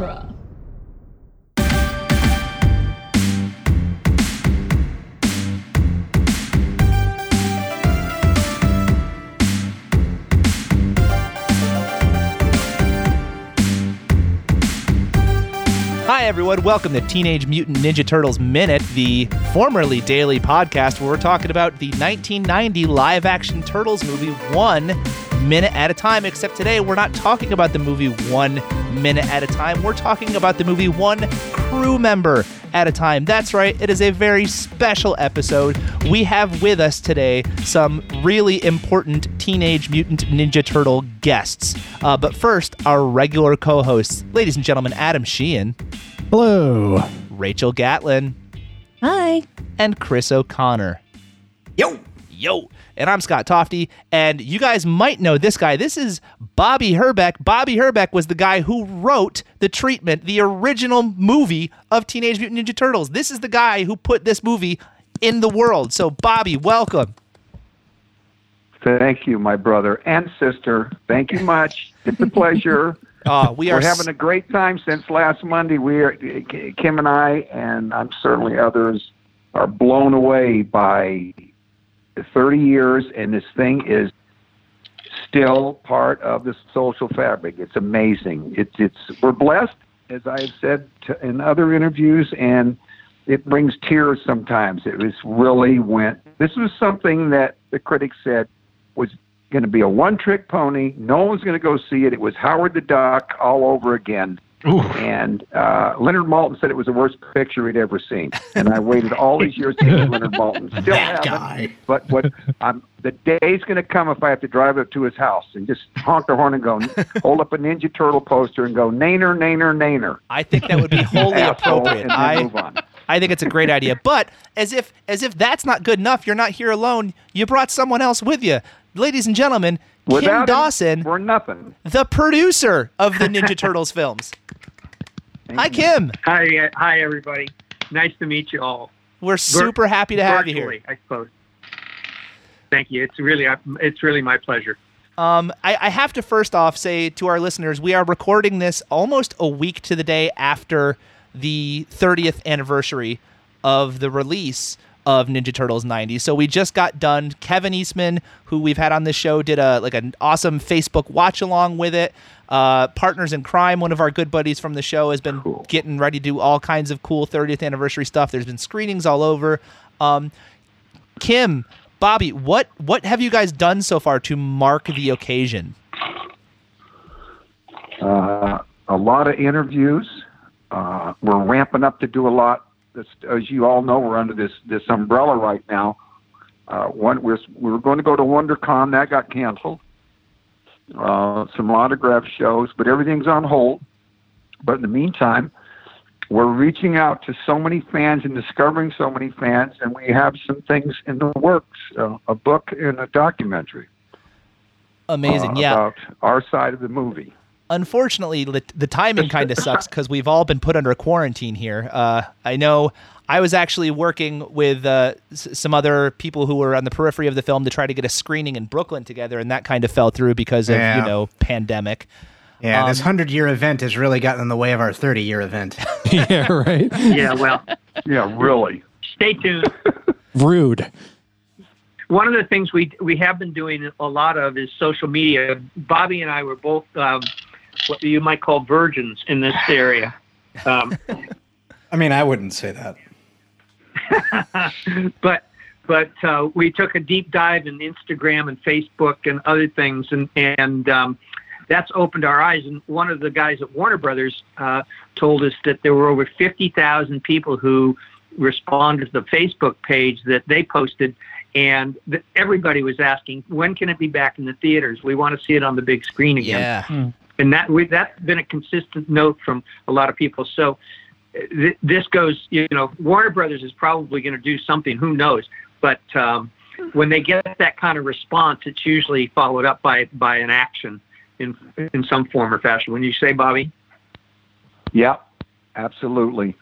genre. Everyone. Welcome to Teenage Mutant Ninja Turtles Minute, the formerly daily podcast where we're talking about the 1990 live action Turtles movie one minute at a time. Except today, we're not talking about the movie one minute at a time. We're talking about the movie one crew member at a time. That's right, it is a very special episode. We have with us today some really important Teenage Mutant Ninja Turtle guests. Uh, but first, our regular co hosts, ladies and gentlemen, Adam Sheehan. Hello. Rachel Gatlin, Hi. and Chris O'Connor. Yo! Yo! And I'm Scott Tofty, and you guys might know this guy. This is Bobby Herbeck. Bobby Herbeck was the guy who wrote The Treatment, the original movie of Teenage Mutant Ninja Turtles. This is the guy who put this movie in the world. So, Bobby, welcome. Thank you, my brother and sister. Thank you much. It's a pleasure. Uh, we are We're having a great time since last Monday. We are Kim and I, and I'm certainly others, are blown away by 30 years, and this thing is still part of the social fabric. It's amazing. It's it's we're blessed, as I've said to, in other interviews, and it brings tears sometimes. It was really went. This was something that the critics said was going to be a one-trick pony. No one's going to go see it. It was Howard the Duck all over again. And uh, Leonard Maltin said it was the worst picture he'd ever seen. And I waited all these years to see Leonard Maltin. Still That haven't. guy. But what I'm the day's going to come if I have to drive up to his house and just honk the horn and go hold up a Ninja Turtle poster and go nainer nainer nainer. I think that would be wholly appropriate. and then I, move on. I think it's a great idea. But as if as if that's not good enough, you're not here alone. You brought someone else with you. Ladies and gentlemen, Kim Without him, Dawson, we're nothing. the producer of the Ninja Turtles films. Hi Kim. Hi, uh, hi, everybody. Nice to meet you all. We're super happy to have you here. I suppose. Thank you. It's really, uh, it's really my pleasure. Um, I, I have to first off say to our listeners, we are recording this almost a week to the day after the 30th anniversary of the release of Ninja Turtles 90. So we just got done. Kevin Eastman, who we've had on this show, did a like an awesome Facebook watch along with it. Uh, Partners in Crime, one of our good buddies from the show, has been Cool. getting ready to do all kinds of cool 30th anniversary stuff. There's been screenings all over. Um, Kim, Bobby, what what have you guys done so far to mark the occasion? Uh, a lot of interviews. Uh, we're ramping up to do a lot. This, as you all know, we're under this this umbrella right now. Uh, one, we're we were going to go to WonderCon, that got canceled. Uh, some autograph shows, but everything's on hold. But in the meantime, we're reaching out to so many fans and discovering so many fans, and we have some things in the works: uh, a book and a documentary. Amazing, uh, yeah. About our side of the movie. Unfortunately, the, the timing kind of sucks because we've all been put under quarantine here. Uh, I know I was actually working with uh, s- some other people who were on the periphery of the film to try to get a screening in Brooklyn together, and that kind of fell through because of Yeah. you know pandemic. Yeah, this Um, hundred year event has really gotten in the way of our thirty year event. yeah, right. Yeah, well, Yeah, really. stay tuned. Rude. One of the things we we have been doing a lot of is social media. Bobby and I were both um, what you might call virgins in this area. Um, I mean, I wouldn't say that. but but uh, we took a deep dive in Instagram and Facebook and other things, and and um, that's opened our eyes. And one of the guys at Warner Brothers uh, told us that there were over fifty thousand people who responded to the Facebook page that they posted. And th- everybody was asking, when can it be back in the theaters? We want to see it on the big screen again Yeah, and that we, that's been a consistent note from a lot of people. So uh, th- this goes, you know, Warner Brothers is probably going to do something. Who knows? But um, when they get that kind of response, it's usually followed up by by an action in in some form or fashion. When you say, Bobby, Yeah, absolutely.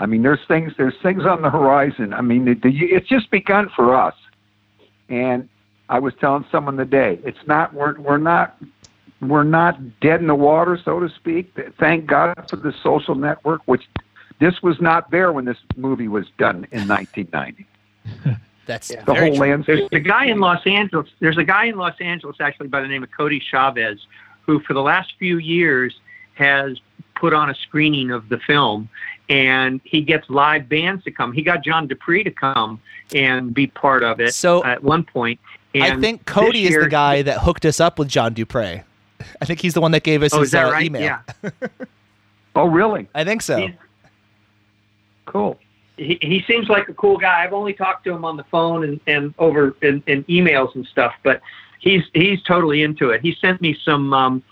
I mean, there's things there's things on the horizon. I mean, it's just begun for us. And I was telling someone today, it's not we're we're not we're not dead in the water, so to speak. Thank God for the social network, which this was not there when this movie was done in 1990. That's Yeah. The whole true. landscape. There's a guy in Los Angeles. There's a guy in Los Angeles actually by the name of Cody Chavez, who for the last few years has put on a screening of the film, and he gets live bands to come. He got John Du Prez to come and be part of it. So- at one point, and I think Cody this is the guy that hooked us up with John Du Prez. I think he's the one that gave us Oh, his is that uh, right? email. Yeah. Oh, really? I think so. He's- Cool. he, he seems like a cool guy. I've only talked to him on the phone and, and over in, in emails and stuff, but he's he's totally into it. He sent me some um,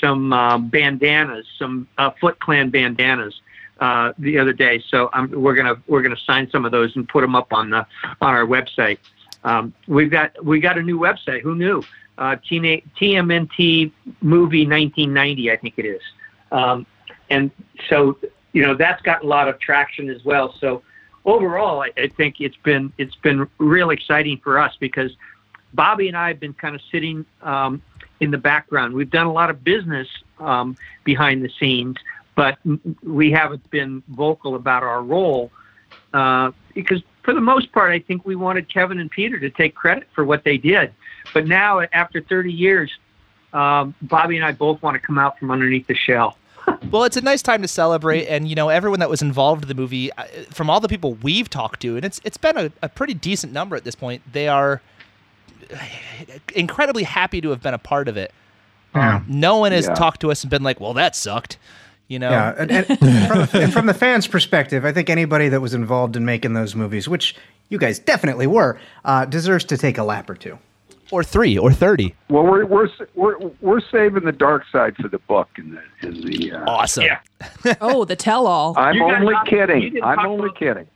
some um, bandanas, some uh, Foot Clan bandanas uh, the other day. So I'm, we're gonna we're gonna sign some of those and put them up on the on our website. Um, we've got we got a new website. Who knew? Uh, TMNT movie 1990, I think it is. Um, and so you know that's got a lot of traction as well. So overall, I, I think it's been it's been real exciting for us because Bobby and I have been kind of sitting um, in the background. We've done a lot of business um, behind the scenes, but we haven't been vocal about our role uh, because, for the most part, I think we wanted Kevin and Peter to take credit for what they did. But now, after 30 years, um, Bobby and I both want to come out from underneath the shell. Well, it's a nice time to celebrate, and you know everyone that was involved in the movie, uh, from all the people we've talked to, and it's it's been a, a pretty decent number at this point. They are incredibly happy to have been a part of it. Yeah. No one has Yeah. talked to us and been like, "Well, that sucked," you know. Yeah, and, and from, and from the fans' perspective, I think anybody that was involved in making those movies, which you guys definitely were, uh, deserves to take a lap or two. Or three, or thirty. Well, we're we're we're we're saving the dark side for the book in the in the. Uh, Awesome. Yeah. Oh, the tell-all. I'm You only not- you kidding. I'm only about- kidding.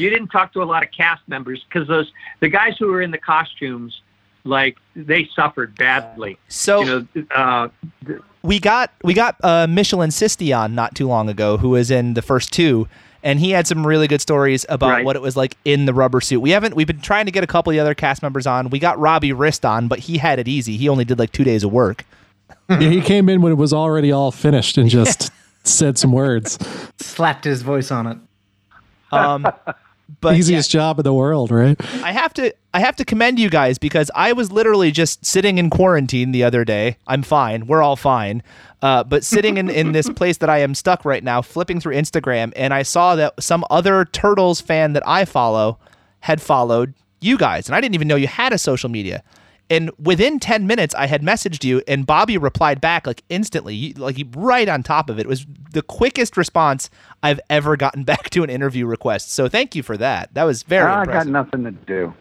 you didn't talk to a lot of cast members because those the guys who were in the costumes like they suffered badly So you know uh we got we got uh, Michelan Sisti on not too long ago, who was in the first two, and he had some really good stories about Right. what it was like in the rubber suit. We haven't we've been trying to get a couple of the other cast members on. We got Robbie Rist on, but he had it easy. He only did like two days of work. yeah, he came in when it was already all finished and just said some words. Slapped his voice on it. Um, but Easiest job in the world, right? I have to I have to commend you guys because I was literally just sitting in quarantine the other day. I'm fine. We're all fine. Uh, but sitting in, in this place that I am stuck right now, flipping through Instagram, and I saw that some other Turtles fan that I follow had followed you guys, and I didn't even know you had a social media. And within 10 minutes, I had messaged you, and Bobby replied back like instantly, like right on top of it. It was the quickest response I've ever gotten back to an interview request. So thank you for that. That was very I got nothing to do.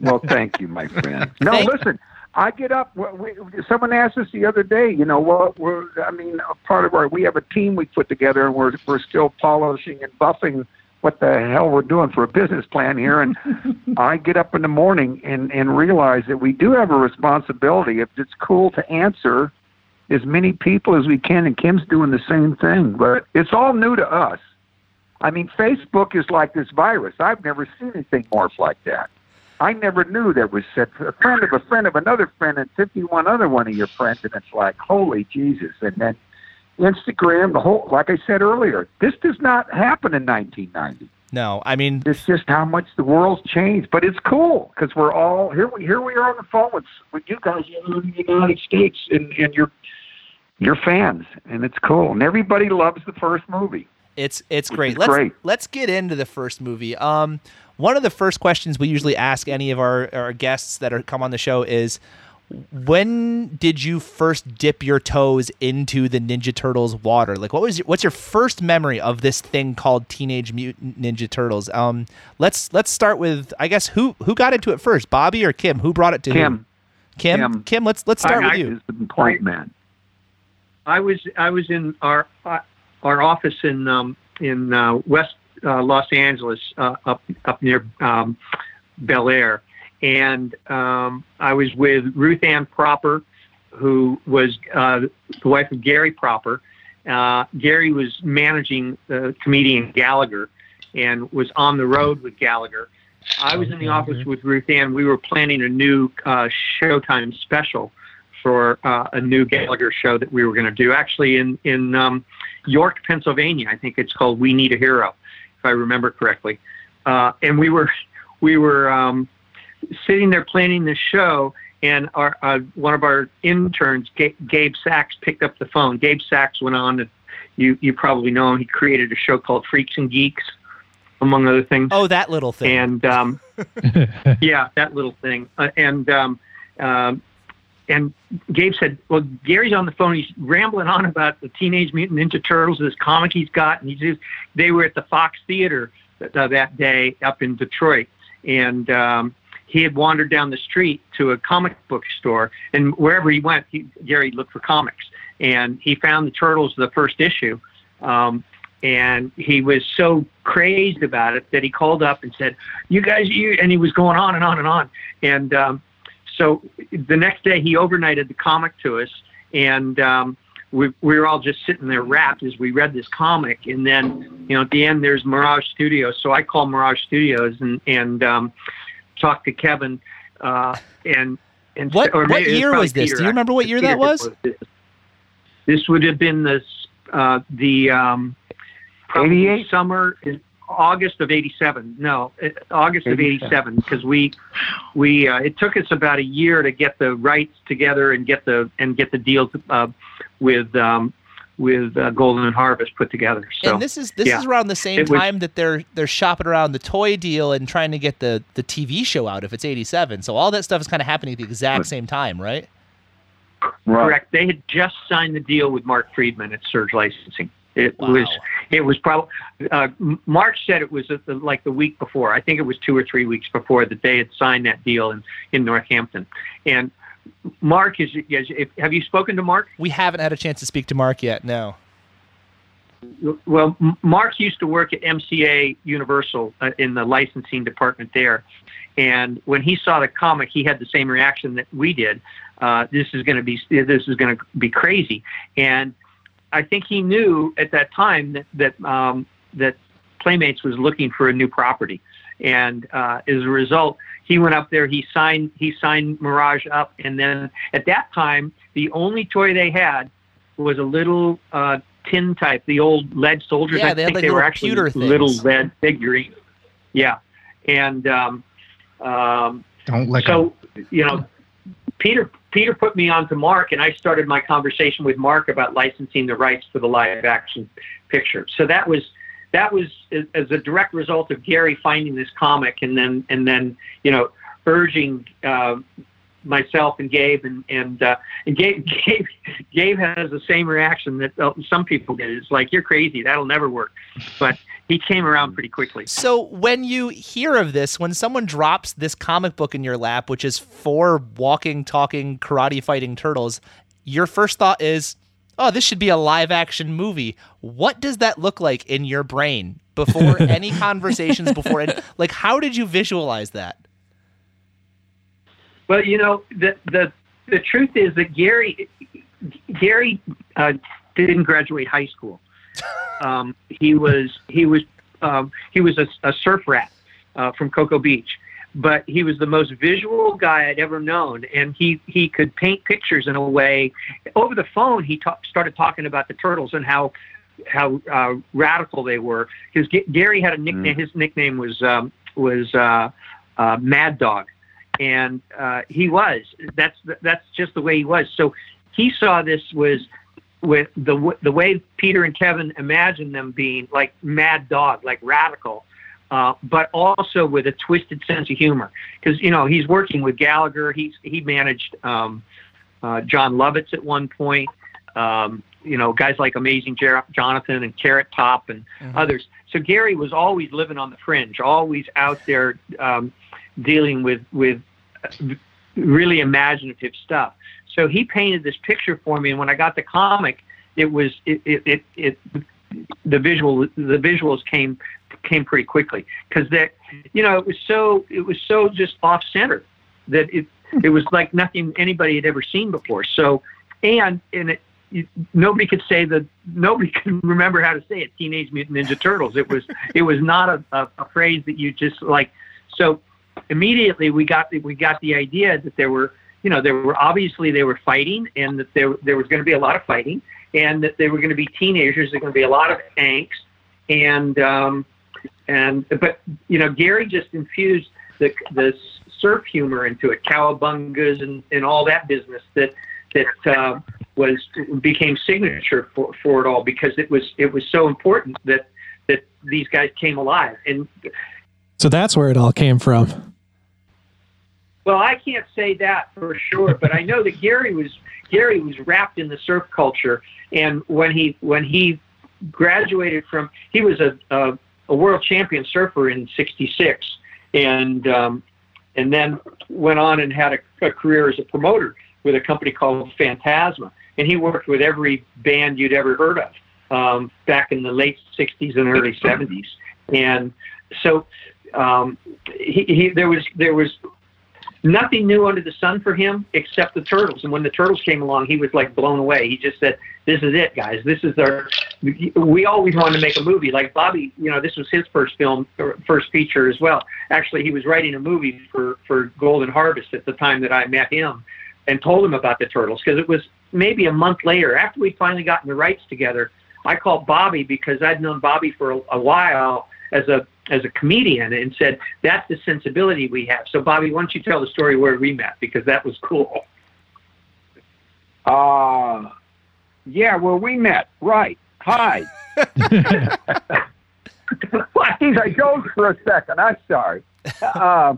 well, thank you, my friend. No, Thank- listen. I get up. we- Someone asked us the other day. You know what? We're. I mean, a part of our. We have a team we put together, and we're we're still polishing and buffing what the hell we're doing for a business plan here. And I get up in the morning and and realize that we do have a responsibility. If it's cool to answer as many people as we can, and Kim's doing the same thing. But it's all new to us. I mean, Facebook is like this virus. I've never seen anything morph like that. I never knew there was such a friend of a friend of another friend and 51 other one of your friends. And it's like, holy Jesus. And then Instagram, the whole, like I said earlier, this does not happen in 1990. No, I mean, It's just how much the world's changed. But it's cool because we're all here. We, here we are on the phone with, with you guys in the United States and, and your, your fans. And it's cool. And everybody loves the first movie. it's it's great. Let's great. let's get into the first movie. Um, one of the first questions we usually ask any of our, our guests that are come on the show is, when did you first dip your toes into the Ninja Turtles water? Like, what was your, what's your first memory of this thing called Teenage Mutant Ninja Turtles? Um, let's let's start with I guess who who got into it first, Bobby or Kim? Who brought it to who? Kim. Kim. Kim. Kim. Let's let's start I- with I- you. Is point man. i was i was in our our office in um in uh, west uh, los angeles uh, up up near um bel air. And um i was with ruth ann Propper who was uh, the wife of gary Propper. Uh, gary was managing the comedian gallagher and was on the road with gallagher. I was in the office with ruth ann. We were planning a new uh, showtime special for uh, a new Gallagher show that we were going to do. Actually, in in um, York, Pennsylvania, I think it's called "We Need a Hero," if I remember correctly. Uh, and we were we were um, sitting there planning the show, and our uh, one of our interns, G- Gabe Sachs, picked up the phone. Gabe Sachs went on to you you probably know him. He created a show called Freaks and Geeks, among other things. Oh, that little thing. And um, yeah, that little thing. Uh, and um, um, and Gabe said, "Well, Gary's on the phone. He's rambling on about the Teenage Mutant Ninja Turtles, this comic he's got, and he says they were at the Fox Theater uh, that day up in Detroit, and um, he had wandered down the street to a comic book store, and wherever he went, he, Gary looked for comics, and he found the Turtles, the first issue." Um, and he was so crazed about it that he called up and said, "You guys," you, and he was going on and on and on, and um, so the next day he overnighted the comic to us, and um, we, we were all just sitting there wrapped as we read this comic. And then, you know, at the end there's Mirage Studios, so I call Mirage Studios and and um, talked to Kevin, uh, and and what or what year probably was this? Peter, Do you remember what year Peter that was? This. This would have been this uh, the um, probably 88? summer August of '87. No, uh, August of 87. '87 because we we uh, it took us about a year to get the rights together and get the and get the deal uh, with um, with uh, Golden Harvest put together. So and this is this yeah. is around the same It was- time that they're they're shopping around the toy deal and trying to get the the TV show out if it's 87. So all that stuff is kind of happening at the exact same time, right? Right. correct. They had just signed the deal with Mark Freedman at Surge Licensing. It Wow. was it was probably uh, said it was uh, the, like the week before. I think it was two or three weeks before that they had signed that deal in in Northampton. And Mark is, is if, have you spoken to Mark? We haven't had a chance to speak to Mark yet. No. Well, Mark used to work at MCA Universal uh, in the licensing department there, and when he saw the comic, he had the same reaction that we did. Uh, this is going to be this is going to be crazy, and I think he knew at that time that that um, that Playmates was looking for a new property, and uh, as a result, he went up there. He signed he signed Mirage up, and then at that time, the only toy they had was a little uh, tin type, the old lead soldiers. Yeah, I they had, think like, they were little actually pewter little things. lead figurines. Yeah, and um, um, Don't lick 'em. so you know, Peter Peter put me on to Mark, and I started my conversation with Mark about licensing the rights for the live action picture. So that was that was as a direct result of Gary finding this comic, and then and then you know urging. Uh, myself and Gabe and and uh, and Gabe, Gabe Gabe has the same reaction that uh, some people get. It's like you're crazy. That'll never work. But he came around pretty quickly. So when you hear of this, when someone drops this comic book in your lap, which is four walking, talking, karate fighting turtles, your first thought is, "Oh, this should be a live action movie." What does that look like in your brain before any conversations? Before any, like, how did you visualize that? Well, you know, the the the truth is that Gary Gary uh, didn't graduate high school. Um, he was he was um, he was a, a surf rat uh, from Cocoa Beach, but he was the most visual guy I'd ever known, and he he could paint pictures in a way. Over the phone, he ta- started talking about the turtles and how how uh, radical they were. Because G- Gary had a nickname. His nickname was um, was uh, uh, Mad Dog and uh, he was. That's that's just the way he was. So he saw this was with the the way Peter and Kevin imagined them being like mad dog, like radical, uh, but also with a twisted sense of humor. Because you know he's working with Gallagher. He's he managed um, uh, Jon Lovitz at one point. Um, you know guys like Amazing Jer- Jonathan and Carrot Top and others. So Gary was always living on the fringe, always out there. Um, dealing with with really imaginative stuff. So he painted this picture for me, and when I got the comic, it was it it it, it the visual the visuals came came pretty quickly because that you know it was so it was so just off center that it it was like nothing anybody had ever seen before. So and and it. You, nobody could say that. Nobody could remember how to say it. Teenage Mutant Ninja Turtles. It was. It was not a, a, a phrase that you just like. So immediately we got the, we got the idea that there were you know, there were obviously they were fighting, and that there there was going to be a lot of fighting, and that they were going to be teenagers. There's going to be a lot of angst, and um, and but you know, Gary just infused the the surf humor into it, cowabungas and and all that business that that uh, was became signature for for it all because it was it was so important that that these guys came alive and So that's where it all came from. Well, I can't say that for sure, but I know that Gary was Gary was wrapped in the surf culture, and when he when he graduated from he was a a, a world champion surfer in '66, and um, and then went on and had a, a career as a promoter with a company called Phantasma, and he worked with every band you'd ever heard of um, back in the late '60s and early '70s, and so um, he, he there was there was nothing new under the sun for him except the turtles. And when the turtles came along, he was like blown away. He just said, "This is it, guys. This is our." We always wanted to make a movie. Like Bobby, you know, this was his first film, first feature as well. Actually, he was writing a movie for for Golden Harvest at the time that I met him, and told him about the turtles because it was maybe a month later after we finally gotten the rights together. I called Bobby because I'd known Bobby for a, a while as a as a comedian and said, that's the sensibility we have. So, Bobby, why don't you tell the story where we met? Because that was cool. Uh, yeah, where we met. Right. Hi. Geez, I dozed for a second. I'm sorry. Uh,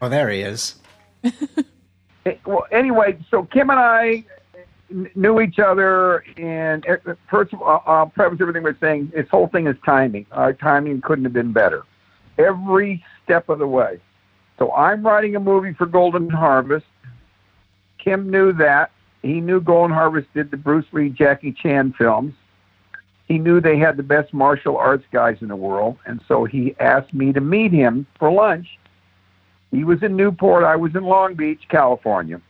Oh, there he is. well, anyway, so Kim and I kn- knew each other, and first of all, I'll preface everything by saying this whole thing is timing. Our timing couldn't have been better, every step of the way. So I'm writing a movie for Golden Harvest. Kim knew that. He knew Golden Harvest did the Bruce Lee, Jackie Chan films. He knew they had the best martial arts guys in the world, and so he asked me to meet him for lunch. He was in Newport. I was in Long Beach, California,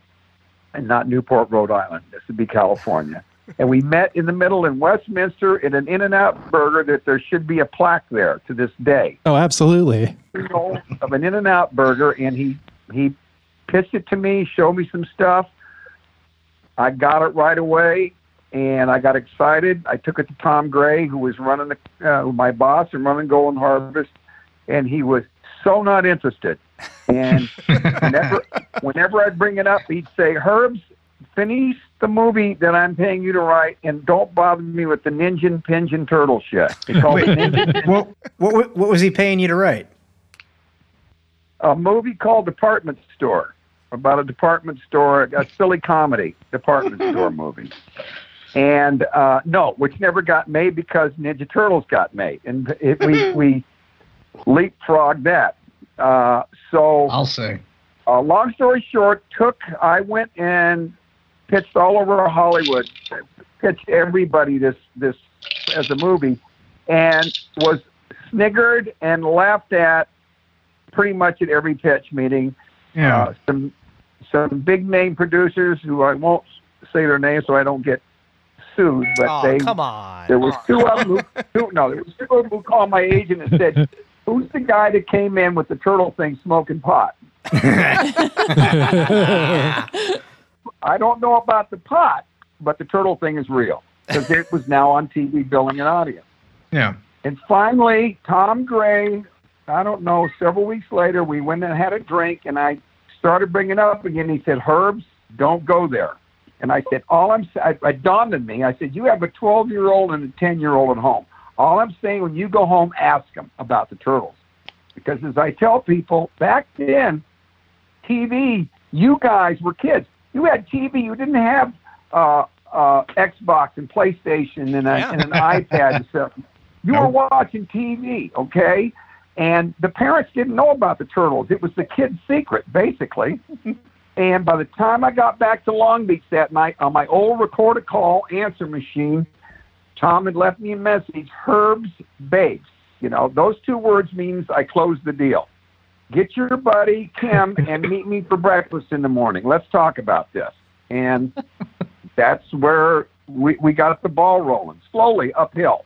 and not Newport, Rhode Island. This would be California. and we met in the middle in Westminster in an In-N-Out Burger that there should be a plaque there to this day. Oh, absolutely. Of an In-N-Out Burger, and he he pitched it to me, showed me some stuff. I got it right away, and I got excited. I took it to Tom Gray, who was running the uh, my boss and running Golden Harvest, and he was so not interested. And whenever whenever I'd bring it up, he'd say, "Herbs, finish the movie that I'm paying you to write, and don't bother me with the Ninja Pigeon Turtle shit." He called it Ninja what, what what was he paying you to write? a movie called Department Store about a department store, a silly comedy department store movie. And uh, no, which never got made because Ninja Turtles got made, and it, we we leapfrogged that. Uh, so I'll say. uh, long story short, took I went and pitched all over Hollywood, pitched everybody this this as a movie, and was sniggered and laughed at pretty much at every pitch meeting. Yeah. Uh, some some big name producers who I won't say their names so I don't get sued, but Oh, they come on. there was two of them. Who, two, no, there was two of them who called my agent and said, "Who's the guy that came in with the turtle thing smoking pot?" I don't know about the pot, but the turtle thing is real because it was now on TV billing an audience. Yeah. And finally, Tom Gray, I don't know, several weeks later, we went and had a drink, and I started bringing it up again. He said, Herbs, don't go there. And I said, all I'm saying, it dawned on me. I said, you have a 12 year old and a 10 year old at home. All I'm saying, when you go home, ask them about the turtles. Because as I tell people, back then, TV, you guys were kids. You had TV. You didn't have uh, uh, Xbox and PlayStation and, a, Yeah. and an iPad and stuff. You were watching TV, okay? And the parents didn't know about the turtles. It was the kid's secret, basically. and by the time I got back to Long Beach that night on my old recorded call answer machine, Tom had left me a message, Herb's Babes. You know, those two words means I closed the deal. Get your buddy Kim and meet me for breakfast in the morning. Let's talk about this. And that's where we, we got the ball rolling, slowly uphill.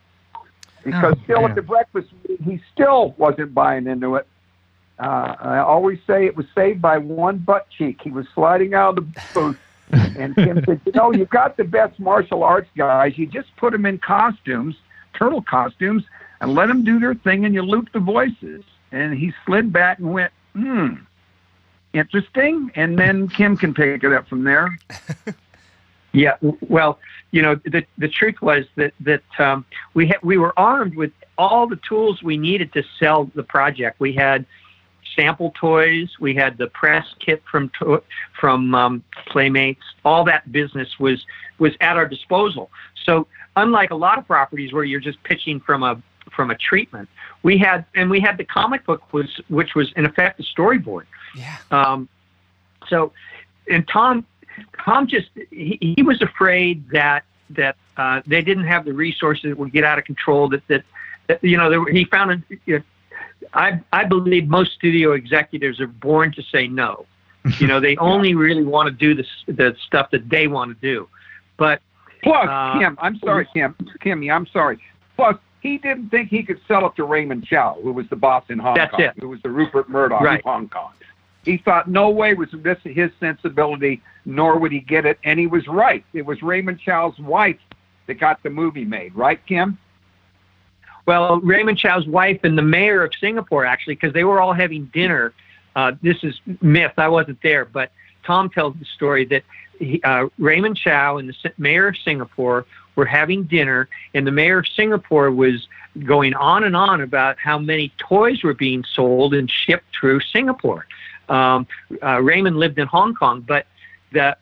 Because Oh, still man. at the breakfast meeting, he still wasn't buying into it. Uh, I always say it was saved by one butt cheek. He was sliding out of the booth, and Kim said, "You know, you've got the best martial arts guys. You just put them in costumes, turtle costumes, and let them do their thing, and you loop the voices." And he slid back and went, "Hmm, interesting." And then Kim can pick it up from there. Yeah, well, you know, the the truth was that that um, we had we were armed with all the tools we needed to sell the project. We had sample toys, we had the press kit from to- from um, Playmates. All that business was was at our disposal. So, unlike a lot of properties where you're just pitching from a from a treatment, we had and we had the comic book was which was in effect a storyboard. Yeah. Um, so, and Tom, Tom just he, he was afraid that that uh, they didn't have the resources that would get out of control. That that, that you know there, were- he found. A, you know, I I believe most studio executives are born to say no. You know they only really want to do the the stuff that they want to do. But Plus, Uh, Kim, I'm sorry, Kim, Kimmy, I'm sorry. Plus, he didn't think he could sell it to Raymond Chow, who was the boss in Hong That's Kong, it. who was the Rupert Murdoch Right. of Hong Kong. He thought no way was this his sensibility, nor would he get it, and he was right. It was Raymond Chow's wife that got the movie made, right, Kim? Well, Raymond Chow's wife and the mayor of Singapore, actually, because they were all having dinner. Uh, this is myth. I wasn't there, but Tom tells the story that he, uh, Raymond Chow and the mayor of Singapore were having dinner, and the mayor of Singapore was going on and on about how many toys were being sold and shipped through Singapore. Um, uh, Raymond lived in Hong Kong, but the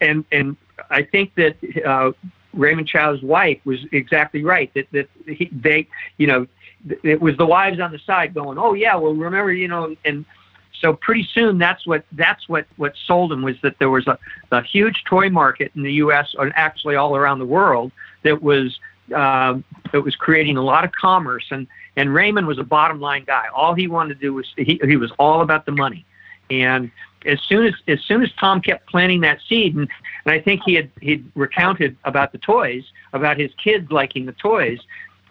and and I think that uh, Raymond Chow's wife was exactly right. That that he, they, you know, it was the wives on the side going, "Oh yeah, well remember, you know," and so pretty soon that's what that's what what sold him was that there was a, a huge toy market in the U.S. and actually all around the world that was um, that was creating a lot of commerce and and Raymond was a bottom line guy. All he wanted to do was he he was all about the money, and as soon as as soon as Tom kept planting that seed, and, and I think he had he'd recounted about the toys, about his kids liking the toys,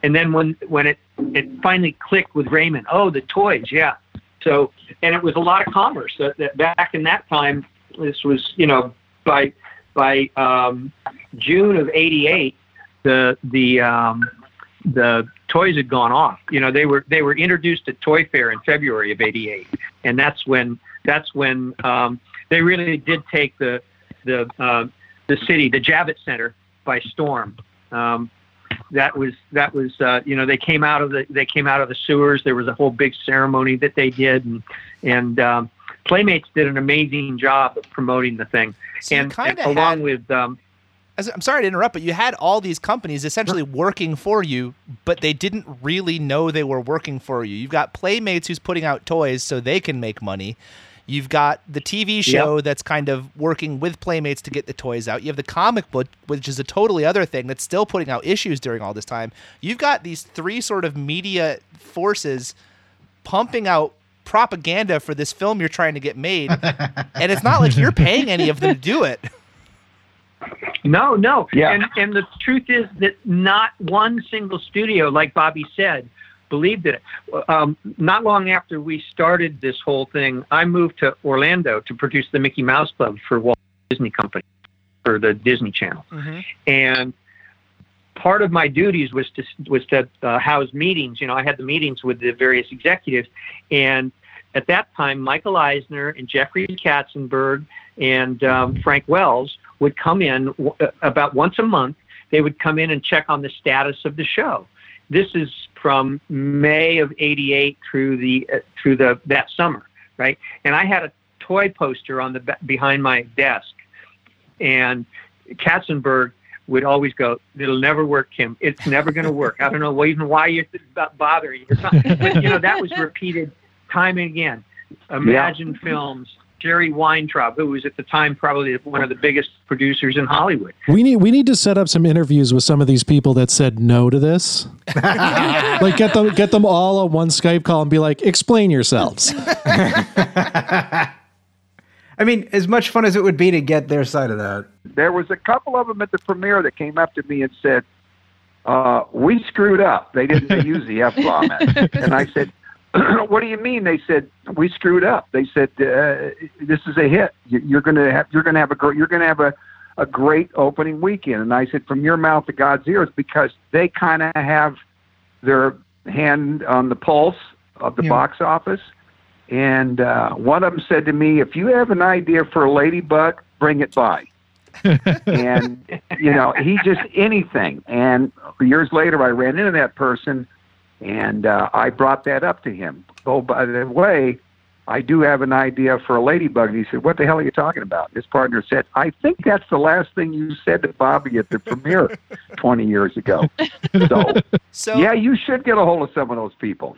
and then when when it it finally clicked with Raymond, oh the toys, yeah. So and it was a lot of commerce. That, that back in that time, this was you know by by um, June of '88, the the um, the toys had gone off. You know, they were they were introduced at Toy Fair in February of '88, and that's when that's when um, they really did take the the uh, the city, the Javits Center, by storm. Um, that was that was uh, you know they came out of the they came out of the sewers. There was a whole big ceremony that they did, and and um, Playmates did an amazing job of promoting the thing. So and, and along had- with um, I'm sorry to interrupt, but you had all these companies essentially working for you, but they didn't really know they were working for you. You've got Playmates who's putting out toys so they can make money. You've got the TV show that's kind of working with Playmates to get the toys out. You have the comic book, which is a totally other thing that's still putting out issues during all this time. You've got these three sort of media forces pumping out propaganda for this film you're trying to get made. and it's not like you're paying any of them to do it. No, no. Yeah. And and the truth is that not one single studio, like Bobby said, believed it. Um, not long after we started this whole thing, I moved to Orlando to produce the Mickey Mouse Club for Walt Disney Company for the Disney Channel, and part of my duties was to was to uh, house meetings. You know, I had the meetings with the various executives, and at that time, Michael Eisner and Jeffrey Katzenberg and um, Frank Wells would come in w- uh, about once a month. They would come in and check on the status of the show. This is from May of '88 through the uh, through the that summer, right? And I had a toy poster on the behind my desk, and Katzenberg would always go, "It'll never work, Kim. It's never going to work. I don't know why- even why you're bothering." But you know that was repeated time and again. Imagine Films, Jerry Weintraub, who was at the time probably one of the biggest producers in Hollywood. We need we need to set up some interviews with some of these people that said no to this. like get them get them all on one Skype call and be like, explain yourselves. I mean, as much fun as it would be to get their side of that. There was a couple of them at the premiere that came up to me and said, uh, "We screwed up. They didn't use the f bomb." and I said, what do you mean? They said we screwed up. They said uh, this is a hit. You- You're going to have you're going to have a you're going to have a a great opening weekend. And I said from your mouth to God's ears because they kind of have their hand on the pulse of the Yeah. box office. And uh, one of them said to me, "If you have an idea for a ladybug, bring it by." and you know, he just anything. And years later, I ran into that person, and uh, I brought that up to him. Oh, by the way, I do have an idea for a ladybug. And he said, "What the hell are you talking about?" His partner said, "I think that's the last thing you said to Bobby at the premiere 20 years ago." So, So yeah, you should get a hold of some of those people.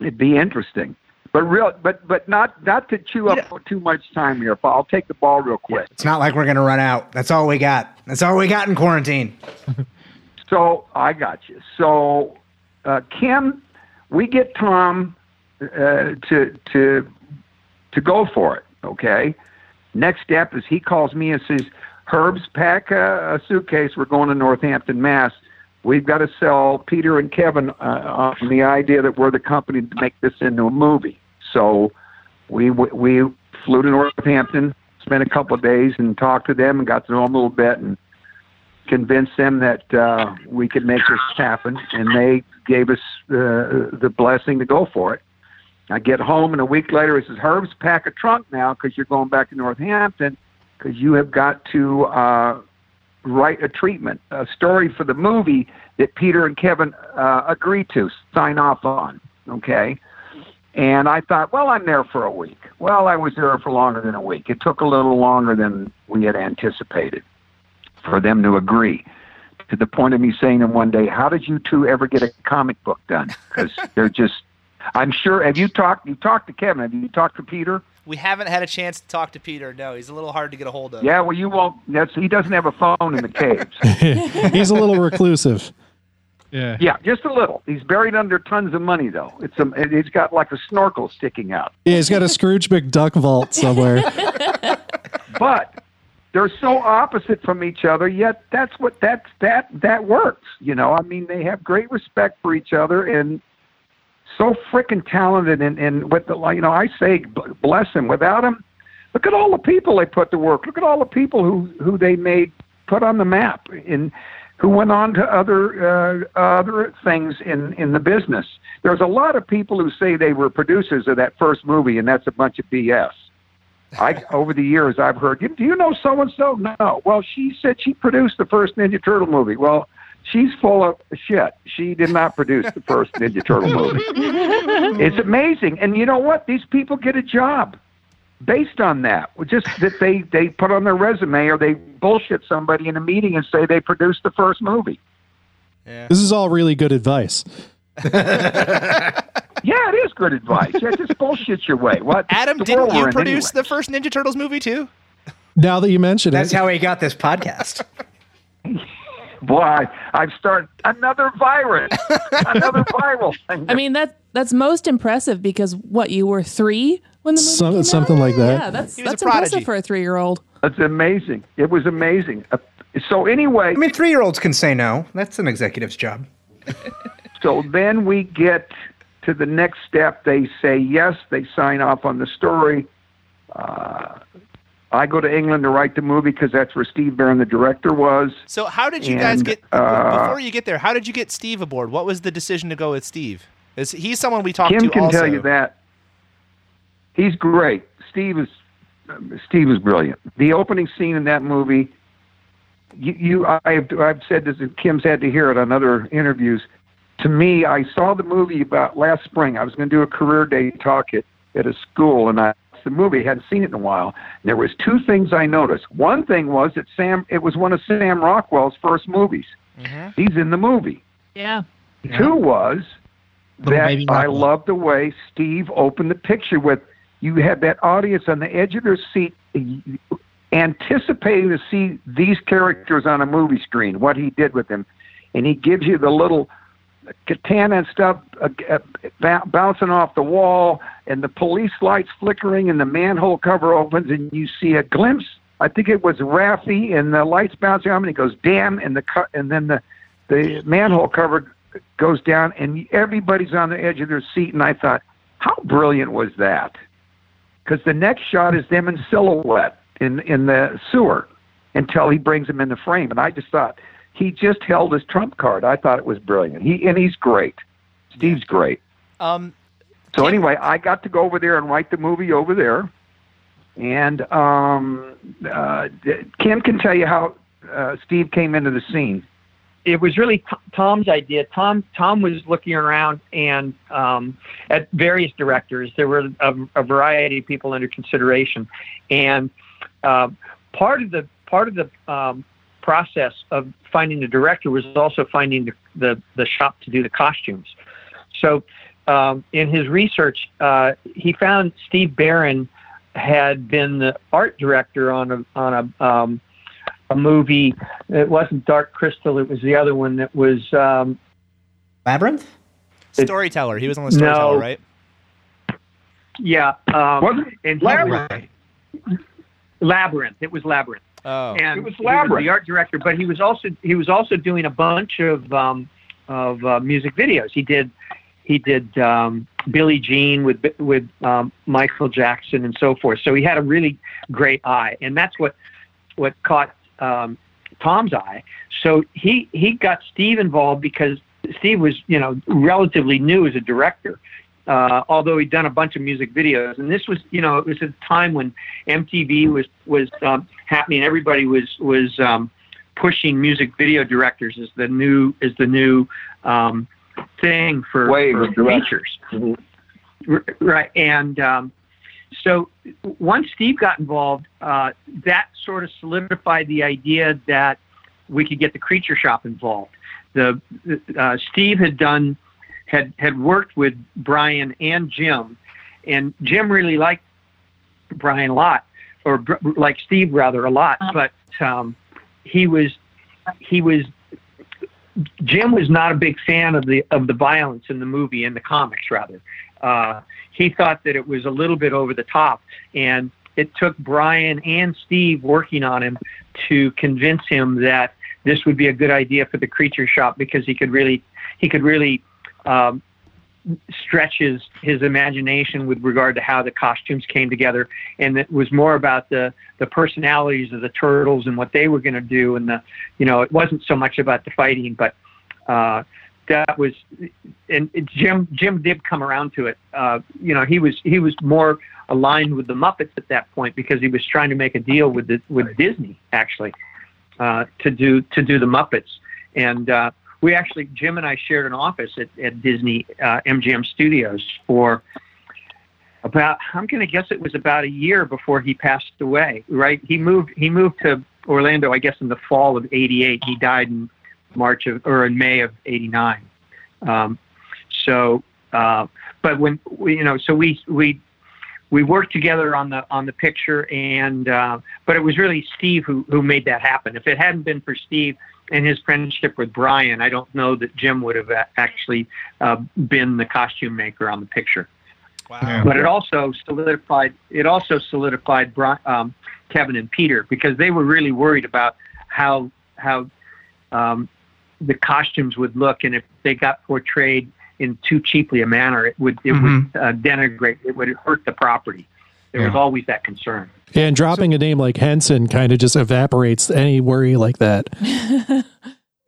It'd be interesting. But real, but but not not to chew up too much time here. I'll take the ball real quick. It's not like we're going to run out. That's all we got. That's all we got in quarantine. So I got you. So uh, Kim, we get Tom uh, to to to go for it. Okay. Next step is he calls me and says, "Herbs, pack a, a suitcase. We're going to Northampton, Mass. We've got to sell Peter and Kevin uh, on the idea that we're the company to make this into a movie." So we we flew to Northampton, spent a couple of days, and talked to them and got to know them a little bit and convinced them that uh, we could make this happen, and they gave us uh, the blessing to go for it. I get home, and a week later, he says, "Herbs, pack a trunk now because you're going back to Northampton because you have got to uh, write a treatment, a story for the movie that Peter and Kevin uh, agreed to sign off on." Okay. And I thought, well, I'm there for a week. Well, I was there for longer than a week. It took a little longer than we had anticipated for them to agree to the point of me saying to them one day, "How did you two ever get a comic book done?" Because they're just. I'm sure. Have you talked? You talked to Kevin? Have you talked to Peter? we haven't had a chance to talk to Peter. No, he's a little hard to get a hold of. Yeah. Well, you won't. That's he doesn't have a phone in the caves. He's a little reclusive. Yeah. yeah, just a little. He's buried under tons of money, though. It's a. He's got like a snorkel sticking out. Yeah, he's got a Scrooge McDuck vault somewhere. but they're so opposite from each other yet that's what that's that that works you know? I mean they have great respect for each other and so freaking talented and and with the you know i say bless them. Without them look at all the people they put to work. Look at all the people who who they made put on the map and who went on to other uh, other things in in the business. There's a lot of people who say they were producers of that first movie and that's a bunch of bs I over the years I've heard. Do you know so and so? No. Well, she said she produced the first Ninja Turtle movie. Well, she's full of shit. She did not produce the first Ninja Turtle movie. It's amazing, and you know what? These people get a job based on that. Just that they they put on their resume or they bullshit somebody in a meeting and say they produced the first movie. This is all really good advice. Yeah, it is good advice. Yeah, just bullshit your way. What? Adam, The didn't you produce anyway. the first Ninja Turtles movie too? Now that you mention That's it, That's how he got this podcast. Boy, I, I've started another virus, another viral thing. I mean that that's most impressive because what you were three when the movie Some- came something out? like that. Yeah, that's He that's impressive for a three year old. That's amazing. It was amazing. Uh, so anyway, I mean, three year olds can say no. That's an executive's job. so then we get to the next step. They say yes. They sign off on the story. Uh, I go to England to write the movie because that's where Steve Barron, the director, was. So how did you guys get uh, before you get there? How did you get Steve aboard? What was the decision to go with Steve? Is he's someone we talked Kim to Kim can also. tell you that. He's great. Steve is Steve is brilliant. The opening scene in that movie. You, you I've I've said this. and Kim's had to hear it on other interviews. To me, I saw the movie about last spring. I was going to do a career day talk at at a school, and I watched the movie. hadn't seen it in a while. And there was two things I noticed. One thing was that Sam. It was one of Sam Rockwell's first movies. He's in the movie. Yeah. Two was Little that I Rockwell. love the way Steve opened the picture with you had that audience on the edge of their seat anticipating to see these characters on a movie screen, what he did with them. And he gives you the little katana and stuff uh, uh, b- bouncing off the wall and the police lights flickering and the manhole cover opens and you see a glimpse. I think it was Raffy and the lights bouncing on and he goes, damn, and the, co- and then the, the manhole cover goes down, and everybody's on the edge of their seat. And I thought, how brilliant was that? Because the next shot is them in silhouette in in the sewer until he brings them in the frame, and I just thought he just held his trump card. I thought it was brilliant. He and he's great. Steve's great. Um, So anyway, I got to go over there and write the movie over there, and um, uh, Kim can tell you how uh, Steve came into the scene. it was really T- Tom's idea. Tom Tom was looking around and um, at various directors. There were a, a variety of people under consideration, and uh, part of the part of the um, process of finding the director was also finding the, the, the shop to do the costumes. So um, in his research, uh, he found Steve Barron had been the art director on a on a um, a movie. It wasn't Dark Crystal. It was the other one that was. Um, Labyrinth? storyteller. He was on the storyteller, No. right? yeah, um, Was it and Labyrinth? Labyrinth. It was Labyrinth. Oh, and It was he Labyrinth. the art director, but he was also he was also doing a bunch of um, of uh, music videos. He did he did um, Billie Jean with with um, Michael Jackson and so forth. So he had a really great eye, and that's what what caught um, Tom's eye. So he he got Steve involved because Steve was you know relatively new as a director. Uh, although he'd done a bunch of music videos, and this was, you know, it was a time when MTV was was um, happening. Everybody was was um, pushing music video directors as the new as the new um, thing for, for features. R- Right, and um, so once Steve got involved, uh, that sort of solidified the idea that we could get the Creature Shop involved. The uh, Steve had done had had worked with Brian and Jim, and Jim really liked Brian a lot, or Br- like Steve rather a lot, but um, he was he was Jim was not a big fan of the of the violence in the movie in the comics rather. Uh, he thought that it was a little bit over the top, and it took Brian and Steve working on him to convince him that this would be a good idea for the creature shop because he could really he could really um, stretch his imagination with regard to how the costumes came together, and it was more about the the personalities of the turtles and what they were going to do, and the you know it wasn't so much about the fighting, but uh, that was and Jim Jim did come around to it. Uh, you know he was he was more aligned with the Muppets at that point because he was trying to make a deal with the, with Disney actually uh, to do to do the Muppets and. We actually Jim and I shared an office at, at Disney uh, MGM Studios for about I'm going to guess it was about a year before he passed away. Right? He moved he moved to Orlando I guess in the fall of '88. He died in March of or in May of '89. Um, so, uh, but when we, you know, so we we we worked together on the on the picture, and uh, but it was really Steve who who made that happen. If it hadn't been for Steve and his friendship with Brian, I don't know that Jim would have actually uh, been the costume maker on the picture. wow. But it also solidified it also solidified Brian, um, Kevin and Peter because they were really worried about how how um, the costumes would look, and if they got portrayed in too cheaply a manner, it would it would uh, denigrate, it would hurt the property. There was always that concern. And dropping a name like Henson kind of just evaporates any worry like that. Yeah.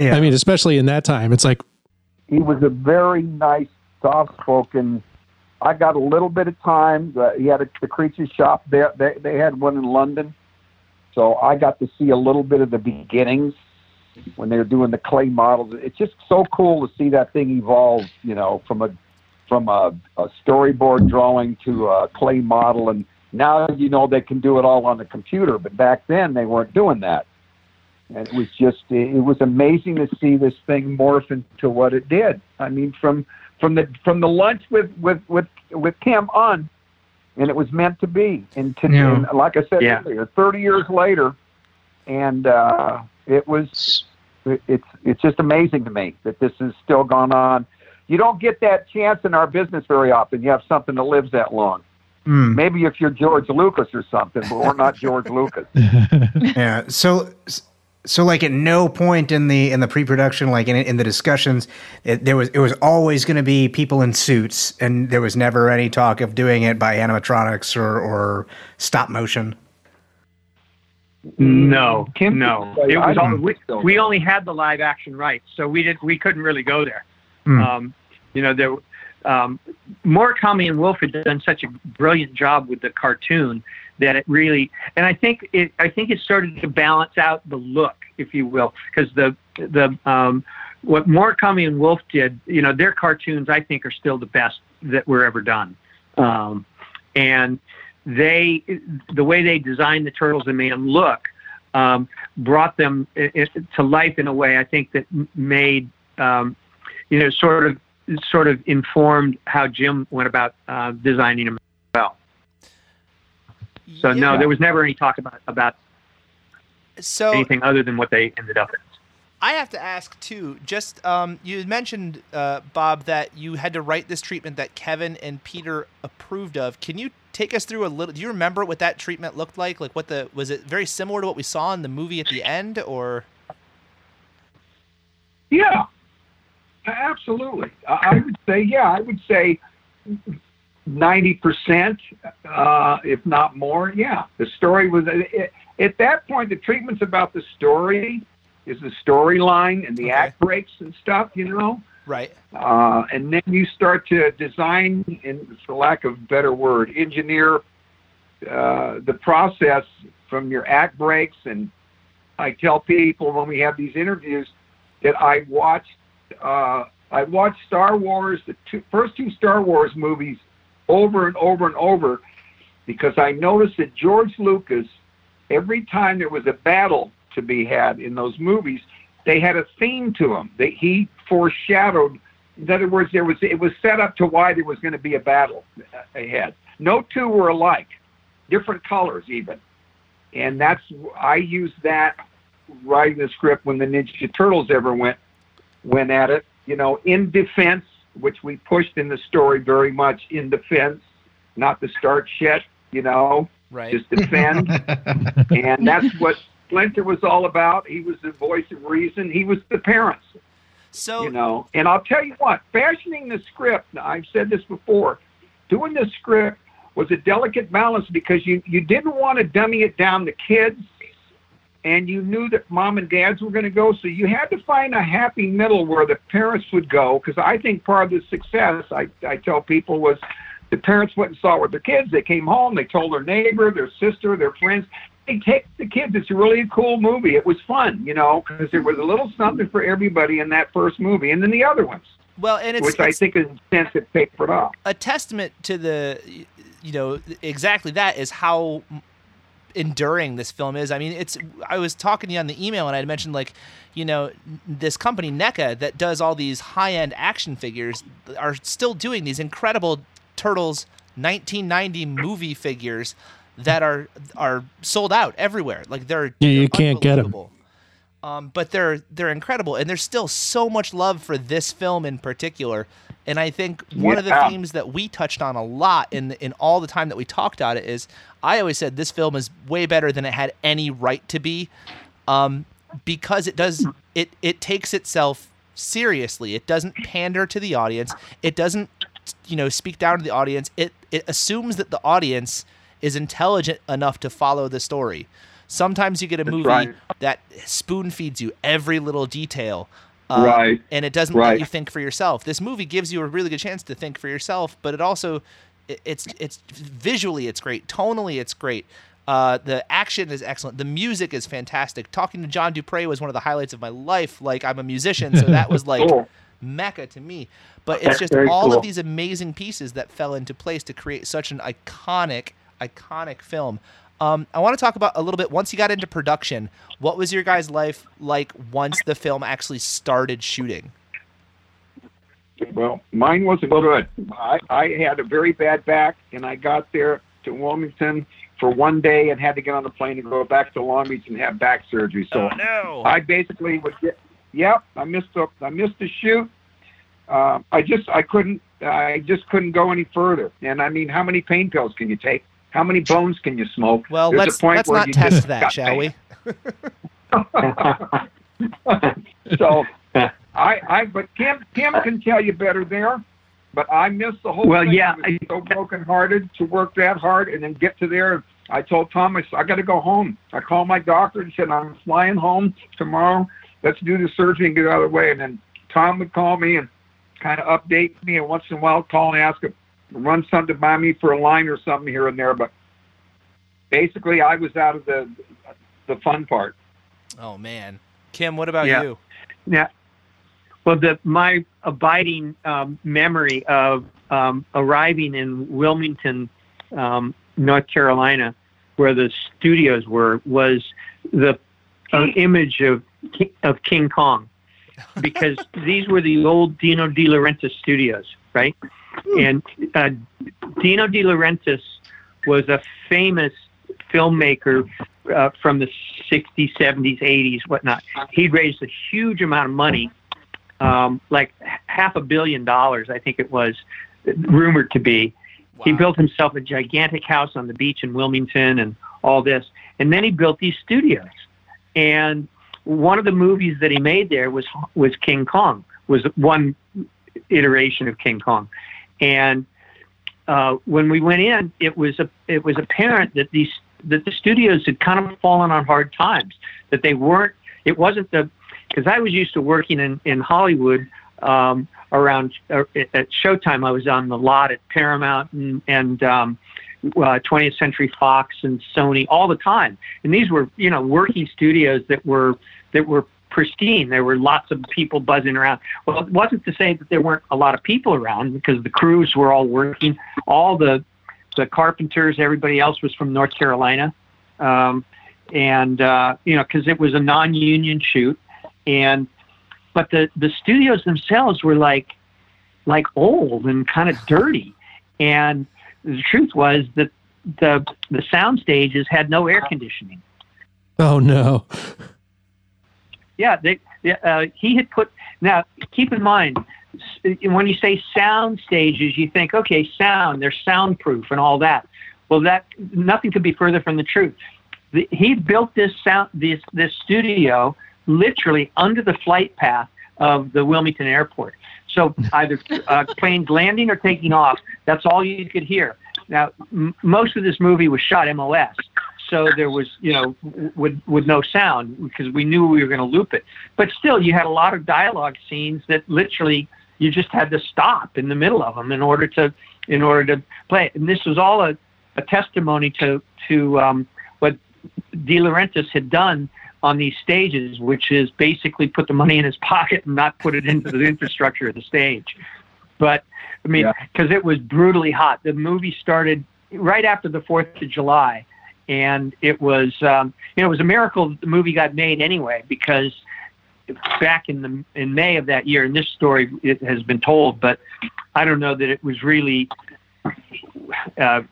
I mean, especially in that time, it's like, he was a very nice, soft-spoken. I got a little bit of time. Uh, he had a, the creature shop there. They, they had one in London, so I got to see a little bit of the beginnings when they were doing the clay models. It's just so cool to see that thing evolve. You know, from a from a, a storyboard drawing to a clay model, and now you know they can do it all on the computer. But back then they weren't doing that and it was just it was amazing to see this thing morph into what it did. I mean, from from the from the lunch with with with with Kim on, and it was meant to be. And, to, Yeah. and like I said Yeah. earlier, thirty years later, and uh, it was it- it's it's just amazing to me that this has still gone on. You don't get that chance in our business very often. You have something that lives that long. Hmm. Maybe if you're George Lucas or something, but we're not George Lucas. Yeah. So, So, like, at no point in the in the pre-production, like in in the discussions, it, there was it was always going to be people in suits, and there was never any talk of doing it by animatronics or or stop motion. No, Kim no. It was all, we, we only had the live action rights, so we did we couldn't really go there. Hmm. Um, you know, there um, Murakami and Wolf had done such a brilliant job with the cartoon that it really, and I think it I think it started to balance out the look, if you will, because the the um, what Murakami and Wolf did, you know, their cartoons I think are still the best that were ever done. Um, and they the way they designed the turtles and made them look um, brought them i- i- to life in a way I think that made um, you know sort of sort of informed how Jim went about uh, designing as well. So no, there was never any talk about about So anything other than what they ended up in. I have to ask too. Just um, you mentioned uh, Bob that you had to write this treatment that Kevin and Peter approved of. Can you take us through a little? Do you remember what that treatment looked like? Like what the was it very similar to what we saw in the movie at the end, or Yeah, absolutely. I I would say, yeah, I would say ninety percent, uh, if not more. Yeah, the story was it, at that point. The treatment's about the story, is the storyline and the Okay. act breaks and stuff. You know. right? Uh, and then you start to design, and for lack of a better word, engineer uh, the process from your act breaks. And I tell people when we have these interviews that I watched, uh, I watched Star Wars, the two, first two Star Wars movies, over and over and over, because I noticed that George Lucas, every time there was a battle to be had in those movies, they had a theme to them that he foreshadowed. In other words, there was it was set up to why there was going to be a battle ahead. No two were alike, different colors even, and that's I used that writing the script when the Ninja Turtles ever went went at it. You know, in defense, which we pushed in the story very much in defense, not to start shit. You know, Right. just defend. and that's what Splinter was all about. He was the voice of reason. He was the parents, So you know. And I'll tell you what, fashioning the script, now, I've said this before, doing the script was a delicate balance because you, you didn't want to dummy it down to kids and you knew that mom and dads were going to go. So you had to find a happy middle where the parents would go. Because I think part of the success, I, I tell people, was the parents went and saw it with their kids. They came home, they told their neighbor, their sister, their friends. They take the kids. It's a really cool movie. It was fun, you know, because there was a little something for everybody in that first movie, and then the other ones, well, and it's, which I it's think is sense it tapered off. a testament to the you know exactly that is how enduring this film is. I mean, it's I was talking to you on the email and I had mentioned like, you know, this company NECA that does all these high-end action figures are still doing these incredible Turtles 1990 movie figures that are are sold out everywhere. Like they're Yeah, you can't get them. Um, but they're they're incredible, and there's still so much love for this film in particular. And I think one of the themes that we touched on a lot in in all the time that we talked about it is I always said this film is way better than it had any right to be, um, because it does it it takes itself seriously. It doesn't pander to the audience. It doesn't you know speak down to the audience. It it assumes that the audience is intelligent enough to follow the story. Sometimes you get a movie right. that spoon feeds you every little detail. Uh, Right. And it doesn't let you think for yourself. This movie gives you a really good chance to think for yourself, but it also it- it's it's visually it's great, tonally it's great. Uh, the action is excellent. The music is fantastic. Talking to John Du Prez was one of the highlights of my life. Like I'm a musician, so that was like Cool. mecca to me. But it's just all cool. of these amazing pieces that fell into place to create such an iconic, iconic film. Um, I want to talk about a little bit once you got into production. What was your guys' life like once the film actually started shooting? Well, mine wasn't good. I, I had a very bad back, and I got there to Wilmington for one day and had to get on the plane and go back to Long Beach and have back surgery. So Oh, no! I basically would get. Yep, I missed the I missed the shoot. Uh, I just I couldn't I just couldn't go any further. And I mean, how many pain pills can you take? How many bones can you smoke? well, There's let's point let's where not you test that, shall pain. we? so I, I, but Kim, Kim can tell you better there. But I missed the whole Well, thing. yeah, I was so brokenhearted to work that hard and then get to there. I told Thomas I got to go home. I called my doctor and said I'm flying home tomorrow. Let's do the surgery and get out of the way. And then Tom would call me and kind of update me, and once in a while call and ask him run something by me for a line or something here and there. But basically, I was out of the the fun part. Oh man, Kim, what about Yeah. you? Yeah. Well, the my abiding um, memory of um, arriving in Wilmington, um, North Carolina, where the studios were, was the uh, image of of King Kong, because these were the old Dino De Laurentiis studios, right? And uh, Dino De Laurentiis was a famous filmmaker uh, from the 60s, 70s, 80s, whatnot. He'd raised a huge amount of money, um, like half a billion dollars, I think it was, rumored to be. He built himself a gigantic house on the beach in Wilmington and all this. And then he built these studios. And one of the movies that he made there was was King Kong, was one iteration of King Kong. And uh, when we went in, it was a, it was apparent that these that the studios had kind of fallen on hard times. That they weren't. It wasn't the because I was used to working in in Hollywood um, around uh, at Showtime. I was on the lot at Paramount and and um, uh, 20th Century Fox and Sony all the time. And these were you know working studios that were that were pristine. There were lots of people buzzing around. Well, it wasn't to say that there weren't a lot of people around because the crews were all working. All the the carpenters, everybody else was from North Carolina, um, and uh, you know because it was a non-union shoot, and but the the studios themselves were like like old and kind of dirty, and the truth was that the the sound stages had no air conditioning. Oh no. Yeah, they, uh, he had put. Now, keep in mind, when you say sound stages, you think, okay, sound, they're soundproof and all that. Well, that nothing could be further from the truth. The, he built this sound, this this studio, literally under the flight path of the Wilmington Airport. So either uh, planes landing or taking off, that's all you could hear. Now, m- most of this movie was shot MOS, so there was, you know, with with no sound because we knew we were going to loop it. But still, you had a lot of dialogue scenes that literally you just had to stop in the middle of them in order to in order to play it. And this was all a, a testimony to to um, what De Laurentiis had done on these stages, which is basically put the money in his pocket and not put it into the infrastructure of the stage. But I mean, Yeah. because it was brutally hot. The movie started right after the Fourth of July, and it was um, you know it was a miracle the movie got made anyway because back in the in May of that year, and this story it has been told, but I don't know that it was really. Uh,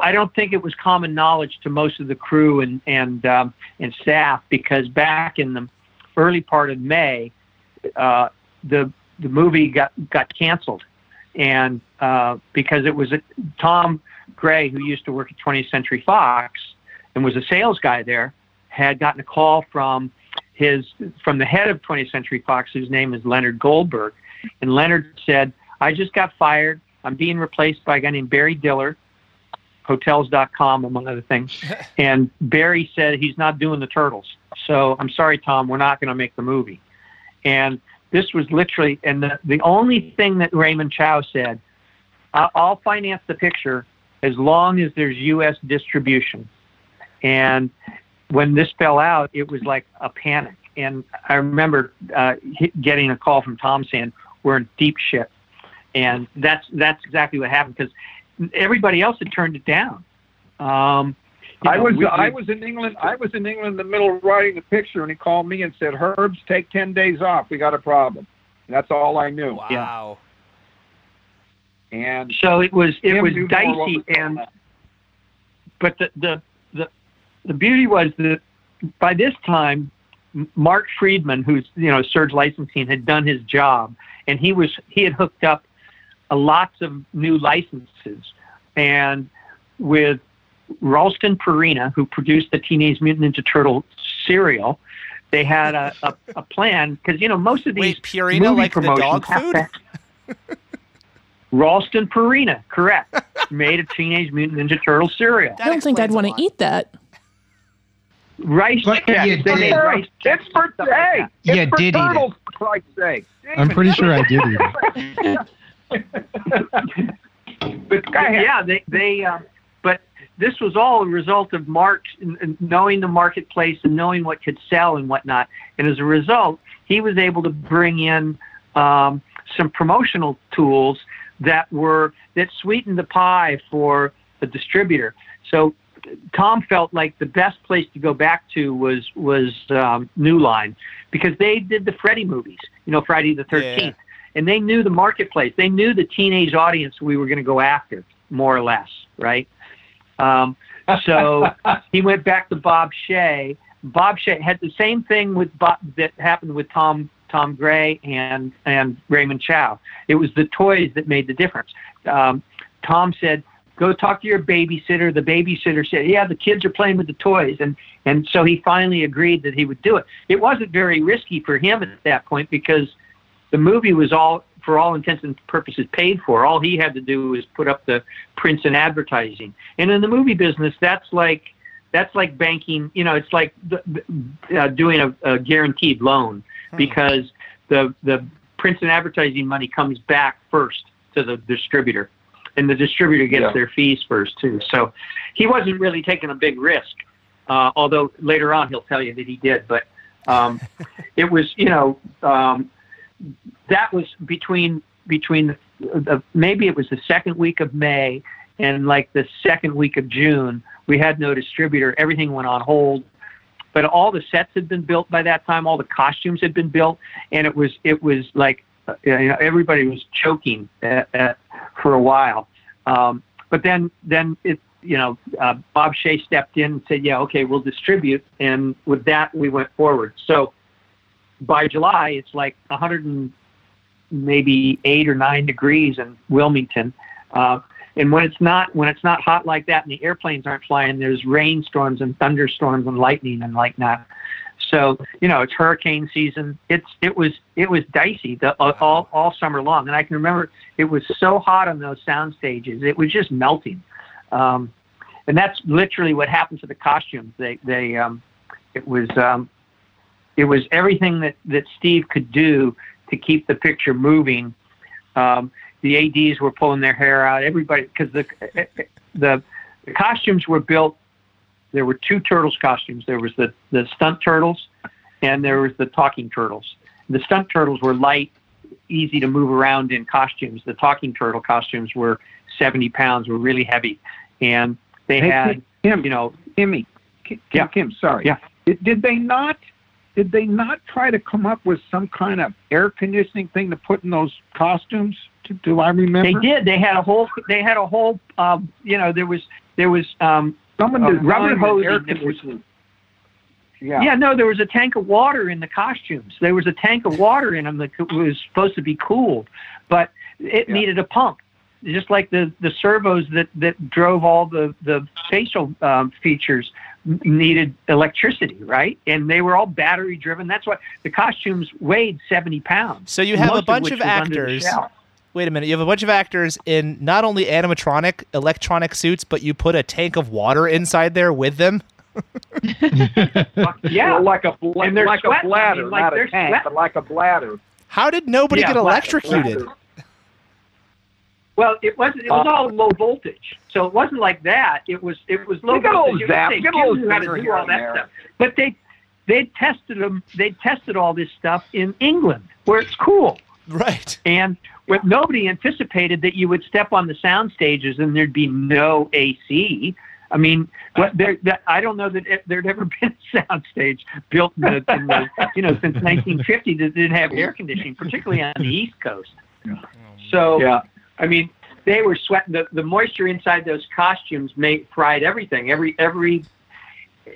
I don't think it was common knowledge to most of the crew and and um, and staff because back in the early part of May, uh, the the movie got got canceled, and uh, because it was a, Tom Gray who used to work at 20th Century Fox and was a sales guy there had gotten a call from his from the head of 20th Century Fox, whose name is Leonard Goldberg, and Leonard said, "I just got fired. I'm being replaced by a guy named Barry Diller, Hotels.com, among other things." and Barry said he's not doing the Turtles, so I'm sorry, Tom, we're not going to make the movie. And this was literally, and the the only thing that Raymond Chow said, "I- "I'll finance the picture as long as there's U.S. distribution." And when this fell out, it was like a panic. And I remember uh, getting a call from Tom saying, "We're in deep shit," and that's that's exactly what happened because everybody else had turned it down. Um, you I was we- I was in England. I was in England in the middle of writing the picture, and he called me and said, "Herbs, take ten days off. We got a problem." That's all I knew. Wow. And so it was it was dicey, what was going and but the the the, the beauty was that by this time Mark Freedman, who's you know Surge Licensing, had done his job, and he was he had hooked up a lots of new licenses, and with Ralston Purina, who produced the Teenage Mutant Ninja Turtle cereal, they had a, a, a plan because you know most of these Wait, Purina movie like the promotions dog have food? to- Ralston Purina, correct, made a Teenage Mutant Ninja Turtle cereal. I don't think I'd want to eat that. Rice But Chex, you they did. made rice Chex It's for and stuff like hey, that. it's You for did eat it. for Christ's sake. I'm pretty sure I did eat it. But yeah, they they. Uh, but this was all a result of Mark knowing the marketplace and knowing what could sell and whatnot. And as a result, he was able to bring in um, some promotional tools that were that sweetened the pie for the distributor. So Tom felt like the best place to go back to was was um, New Line because they did the Freddy movies, you know, Friday the Thirteenth, and they knew the marketplace. They knew the teenage audience we were going to go after, more or less, right? Um, so he went back to Bob Shaye. Bob Shaye had the same thing with Bob that happened with Tom Tom Gray and and Raymond Chow. It was the toys that made the difference. Um, Tom said, "Go talk to your babysitter." The babysitter said, "Yeah, the kids are playing with the toys," and and so he finally agreed that he would do it. It wasn't very risky for him at that point because the movie was all, for all intents and purposes, paid for. All he had to do was put up the prints and advertising. And in the movie business, that's like that's like banking. You know, it's like uh, doing a, a guaranteed loan because the the prints and advertising money comes back first to the distributor, and the distributor gets Yeah. their fees first too. So he wasn't really taking a big risk. Uh, although later on he'll tell you that he did, but um, it was you know um, that was between between the, the maybe it was the second week of May and like the second week of June. We had no distributor. Everything went on hold. But all the sets had been built by that time. All the costumes had been built, and it was it was like uh, you know everybody was choking at, at, for a while. Um, but then then it you know uh, Bob Shaye stepped in and said, yeah, okay, we'll distribute, and with that we went forward. So by July, it's like 100 and maybe eight or nine degrees in Wilmington. Uh, and when it's not when it's not hot like that and the airplanes aren't flying, there's rainstorms and thunderstorms and lightning and like that. So you know it's hurricane season. It's it was it was dicey the, all all summer long, and I can remember it was so hot on those sound stages. It was just melting, um, and that's literally what happened to the costumes. They they um, it was um, it was everything that that Steve could do to keep the picture moving. Um, the ads were pulling their hair out. Everybody because the the the costumes were built. There were two turtles costumes. There was the the stunt turtles, and there was the talking turtles. The stunt turtles were light, easy to move around in costumes. The talking turtle costumes were 70 pounds, were really heavy, and they Hey, had Kim, you know Kimmy, Kim, Yeah. Kim, sorry. Yeah. Did, did they not? Did they not try to come up with some kind of air conditioning thing to put in those costumes? Do, do I remember? They did. They had a whole. They had a whole. Um, you know, there was there was um, Someone designed rubber hosing air conditioning. Yeah. Yeah, no, there was a tank of water in the costumes. There was a tank of water in them that was supposed to be cooled, but it Yeah. needed a pump, just like the the servos that that drove all the the facial um, features needed electricity, right? And they were all battery driven. That's why the costumes weighed seventy pounds. So you have a bunch which of was under the actors. Wait a minute. You have a bunch of actors in not only animatronic electronic suits, but you put a tank of water inside there with them. Yeah, Well, like a bla- And like sweating. a bladder, I mean, like not a tank, sweating. but like a bladder. How did nobody Yeah, get electrocuted? bladder. Well, it was it was all low voltage, so it wasn't like that. It was it was low You voltage. little It zap, safe. get a Kids little knew how to do all that there. stuff. But they they tested them. They tested all this stuff in England, where it's cool, Right. and what nobody anticipated that you would step on the sound stages and there'd be no AC. I mean, what there? That, I don't know that it, there'd ever been a sound stage built in the, in the you know since 1950 that didn't have air conditioning, particularly on the East Coast. So Yeah. I mean, they were sweating. The, the moisture inside those costumes made fried everything. Every every,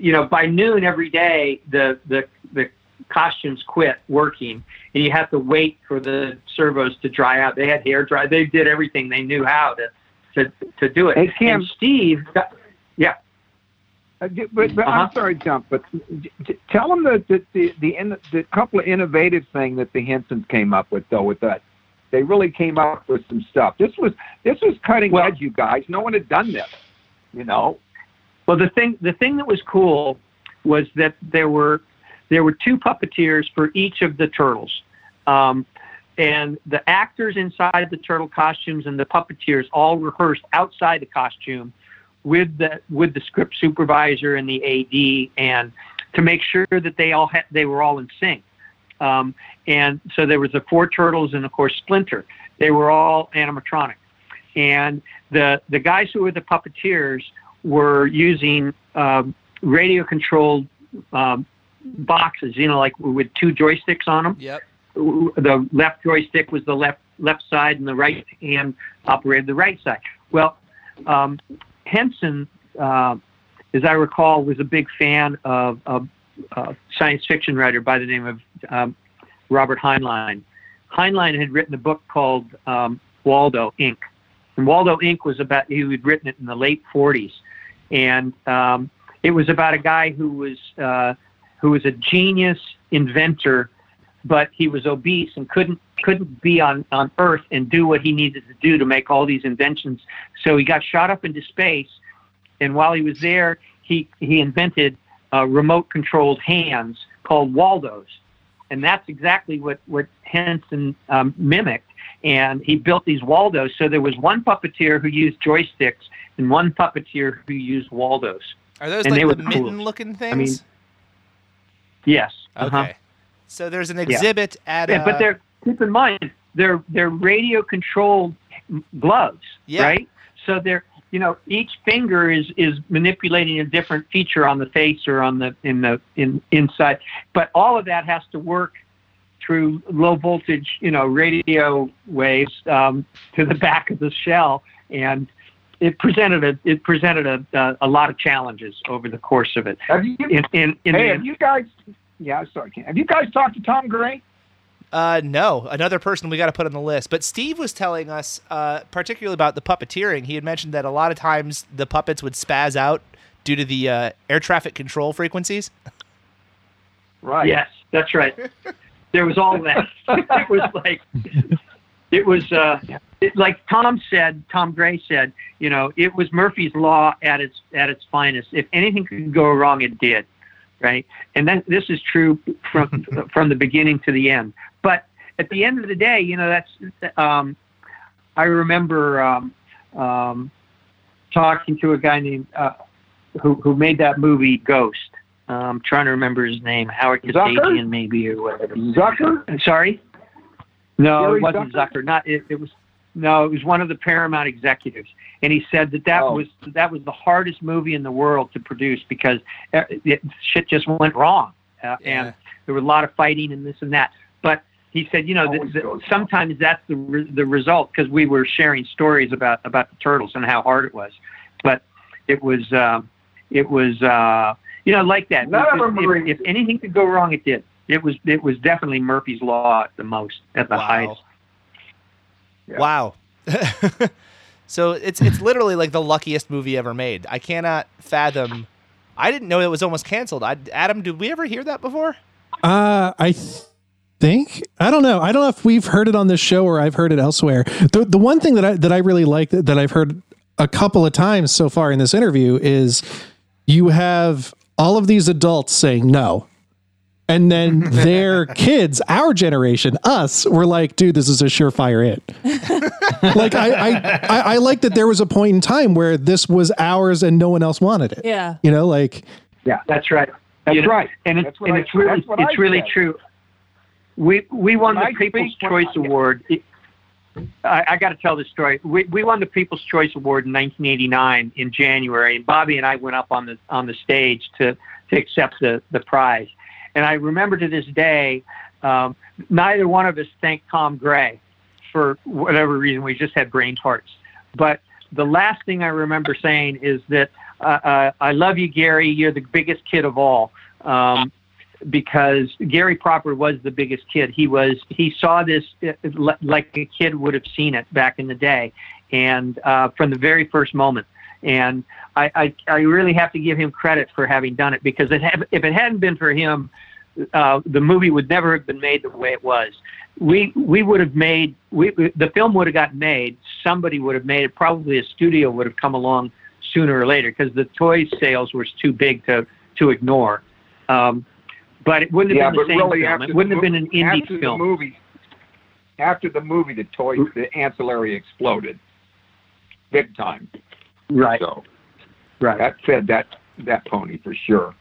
you know, by noon every day, the the the costumes quit working, and you have to wait for the servos to dry out. They had hair dry. They did everything they knew how to to to do it. Hey, Kim. And Steve, got, yeah, Uh, but, but Uh-huh. I'm sorry, jump. But tell them the the the the, in, the couple of innovative thing that the Hensons came up with, though. With that, they really came up with some stuff. This was this was cutting Well- edge, you guys. No one had done this. You know. Well, the thing the thing that was cool was that there were there were two puppeteers for each of the turtles, um, and the actors inside the turtle costumes and the puppeteers all rehearsed outside the costume with the with the script supervisor and the AD, and to make sure that they all had they were all in sync. Um, and so there was the four turtles and of course Splinter. They were all animatronic, and the the guys who were the puppeteers were using um, radio controlled um, boxes, you know, like with two joysticks on them. Yep. The left joystick was the left left side, and the right hand operated the right side. Well, um, Henson, uh, as I recall, was a big fan of a uh, science fiction writer by the name of um, Robert Heinlein. Heinlein had written a book called um, Waldo Inc. And Waldo Inc. was about he had written it in the late 40s, and um, it was about a guy who was uh, who was a genius inventor, but he was obese and couldn't couldn't be on on Earth and do what he needed to do to make all these inventions. So he got shot up into space, and while he was there, he he invented uh, remote controlled hands called Waldos, and that's exactly what what Henson um, mimicked. And he built these Waldos. So there was one puppeteer who used joysticks and one puppeteer who used Waldos. Are those And like the coolest. mitten looking things? I mean, Yes. okay. uh-huh. So there's an exhibit at. Yeah, uh, but they're keep in mind they're they're radio controlled gloves, Yeah. right? So they're you know each finger is is manipulating a different feature on the face or on the in the in inside, but all of that has to work through low voltage you know radio waves um, to the back of the shell and. It presented a it presented a, a a lot of challenges over the course of it. Have you? In in, in hey, the, have you guys? Yeah, sorry. Have you guys talked to Tom Gray? Uh, no, another person we got to put on the list. But Steve was telling us, uh, particularly about the puppeteering. He had mentioned that a lot of times the puppets would spaz out due to the uh, air traffic control frequencies. Right. Yes, that's right. there was all that. it was like, it was uh, it, like Tom said. Tom Gray said, you know, it was Murphy's law at its at its finest. If anything could go wrong, it did, right? And then this is true from from the beginning to the end. At the end of the day, you know, that's. Um, I remember um, um, talking to a guy named uh, who who made that movie Ghost. I'm trying to remember his name, Howard? Kasabian, maybe or whatever. Zucker? Sorry, no, Gary it wasn't Zucker? Zucker. Not it, it was. No, it was one of the Paramount executives, and he said that that Oh. was that was the hardest movie in the world to produce because uh, it, shit just went wrong, uh, Yeah. and there was a lot of fighting and this and that. But he said, you know, Always that, that goes wrong. sometimes that's the re- the result because we were sharing stories about about the turtles and how hard it was, but it was um, it was uh, you know like that. None If- if, if anything could go wrong, it did. It was it was definitely Murphy's law at the most at the Wow. highest. Yeah. Wow. so it's it's literally like the luckiest movie ever made. I cannot fathom. I didn't know it was almost canceled. I, Adam, did we ever hear that before? Uh, I th- think I don't know. I don't know if we've heard it on this show or I've heard it elsewhere. The the one thing that I that I really like that, that I've heard a couple of times so far in this interview is you have all of these adults saying no. And then their kids, our generation, us, were like, dude, this is a surefire hit. like I, I, I, I like that there was a point in time where this was ours and no one else wanted it. Yeah. You know, like Yeah, that's right. That's You know, right. and, it, and I- it's really it's I really said. true. We we won the People's Choice Award. It- I, I got to tell this story. We we won the People's Choice Award in 1989 in January, and Bobby and I went up on the on the stage to to accept the the prize. And I remember to this day, um, neither one of us thanked Tom Gray for whatever reason. We just had brain farts. But the last thing I remember saying is that uh, uh, I love you, Gary. You're the biggest kid of all. Um, because Gary Propper was the biggest kid. He was he saw this uh, like a kid would have seen it back in the day, and uh, from the very first moment. and I, I I really have to give him credit for having done it because it if it hadn't been for him, uh, the movie would never have been made the way it was. We we would have made we the film would have gotten made. Somebody would have made it. Probably a studio would have come along sooner or later because the toy sales were too big to to ignore. Um, but it wouldn't have yeah, been the same really film. after It wouldn't the have been an indie after film. The movie, after the movie, the toy, the ancillary exploded, big time. Right. So Right. that fed that that pony for sure.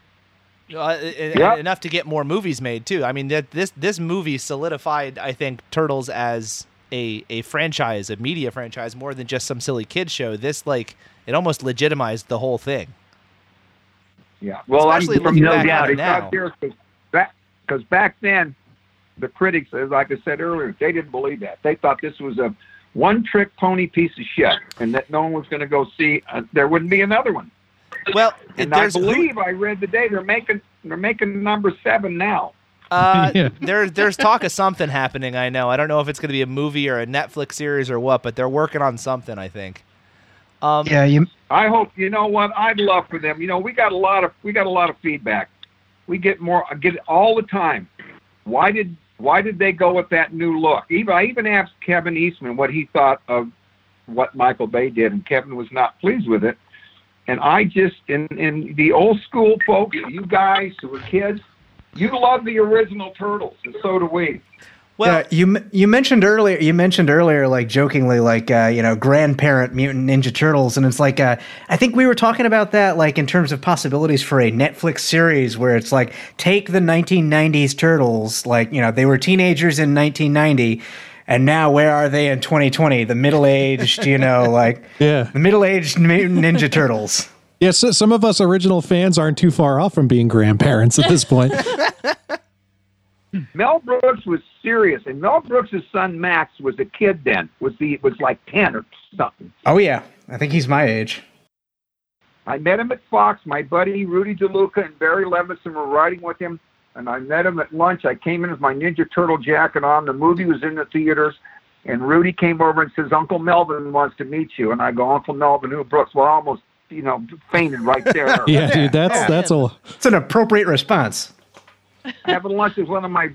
Uh, and- Yeah. enough to get more movies made too. I mean, that this this movie solidified, I think, Turtles as a a franchise, a media franchise, more than just some silly kid show. This like it almost legitimized the whole thing. Yeah. Well, Especially I'm from looking no back doubt at it now. because back because back then, the critics, as like I said earlier, they didn't believe that. They thought this was a one-trick pony piece of shit, and that no one was going to go see. Uh, there wouldn't be another one. Well, And I believe I read today they're making they're making number seven now. uh, Yeah. there there's talk of something happening. I know. I don't know if it's going to be a movie or a Netflix series or what, but they're working on something. I think. Um, Yeah, you I hope you know what I'd love for them. You know, we got a lot of we got a lot of feedback. We get more get it all the time. Why did why did they go with that new look? Even I even asked Kevin Eastman what he thought of what Michael Bay did, and Kevin was not pleased with it. And I just in in the old school folks, you guys who were kids, you love the original Turtles, and so do we. Well, yeah, you you mentioned earlier you mentioned earlier like jokingly like uh, you know grandparent mutant ninja turtles and it's like uh, I think we were talking about that like in terms of possibilities for a Netflix series where it's like take the 1990s turtles like you know they were teenagers in 1990 and now where are they in 2020 the middle-aged you know like Yeah. the middle-aged mutant ninja turtles Yeah, so some of us original fans aren't too far off from being grandparents at this point. Mel Brooks was serious, and Mel Brooks' son Max was a kid then. Was the was like ten or something. oh yeah I think he's my age I met him at Fox. My buddy Rudy DeLuca and Barry Levinson were riding with him, and I met him at lunch. I came in with my Ninja Turtle jacket on. The movie was in the theaters, and Rudy came over and says, "Uncle Melvin wants to meet you." And I go, "Uncle Melvin, who?" Brooks. Well, I almost, you know, fainted right there. Yeah, dude, that's that's a it's an appropriate response having lunch with one of my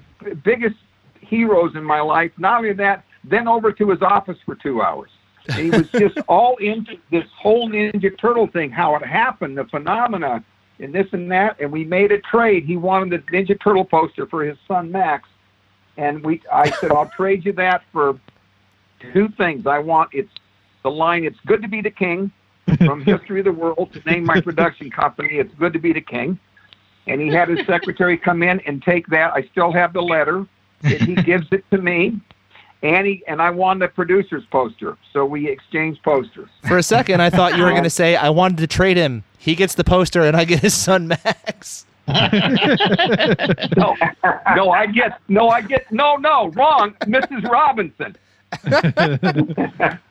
biggest heroes in my life. Not only that, then over to his office for two hours. And he was just all into this whole Ninja Turtle thing, how it happened, the phenomena, and this and that. And we made a trade. He wanted the Ninja Turtle poster for his son Max, and we. I said, I'll trade you that for two things. I want it's the line. It's good to be the king from History of the World to name my production company. It's good to be the king and he had his secretary come in and take that. I still have the letter. And he gives it to me, and he and I won the producer's poster. So we exchanged posters. for a second, I thought you were going to say I wanted to trade him. He gets the poster, and I get his son Max. No, no, I get no, I get no, no, wrong, Mrs. Robinson.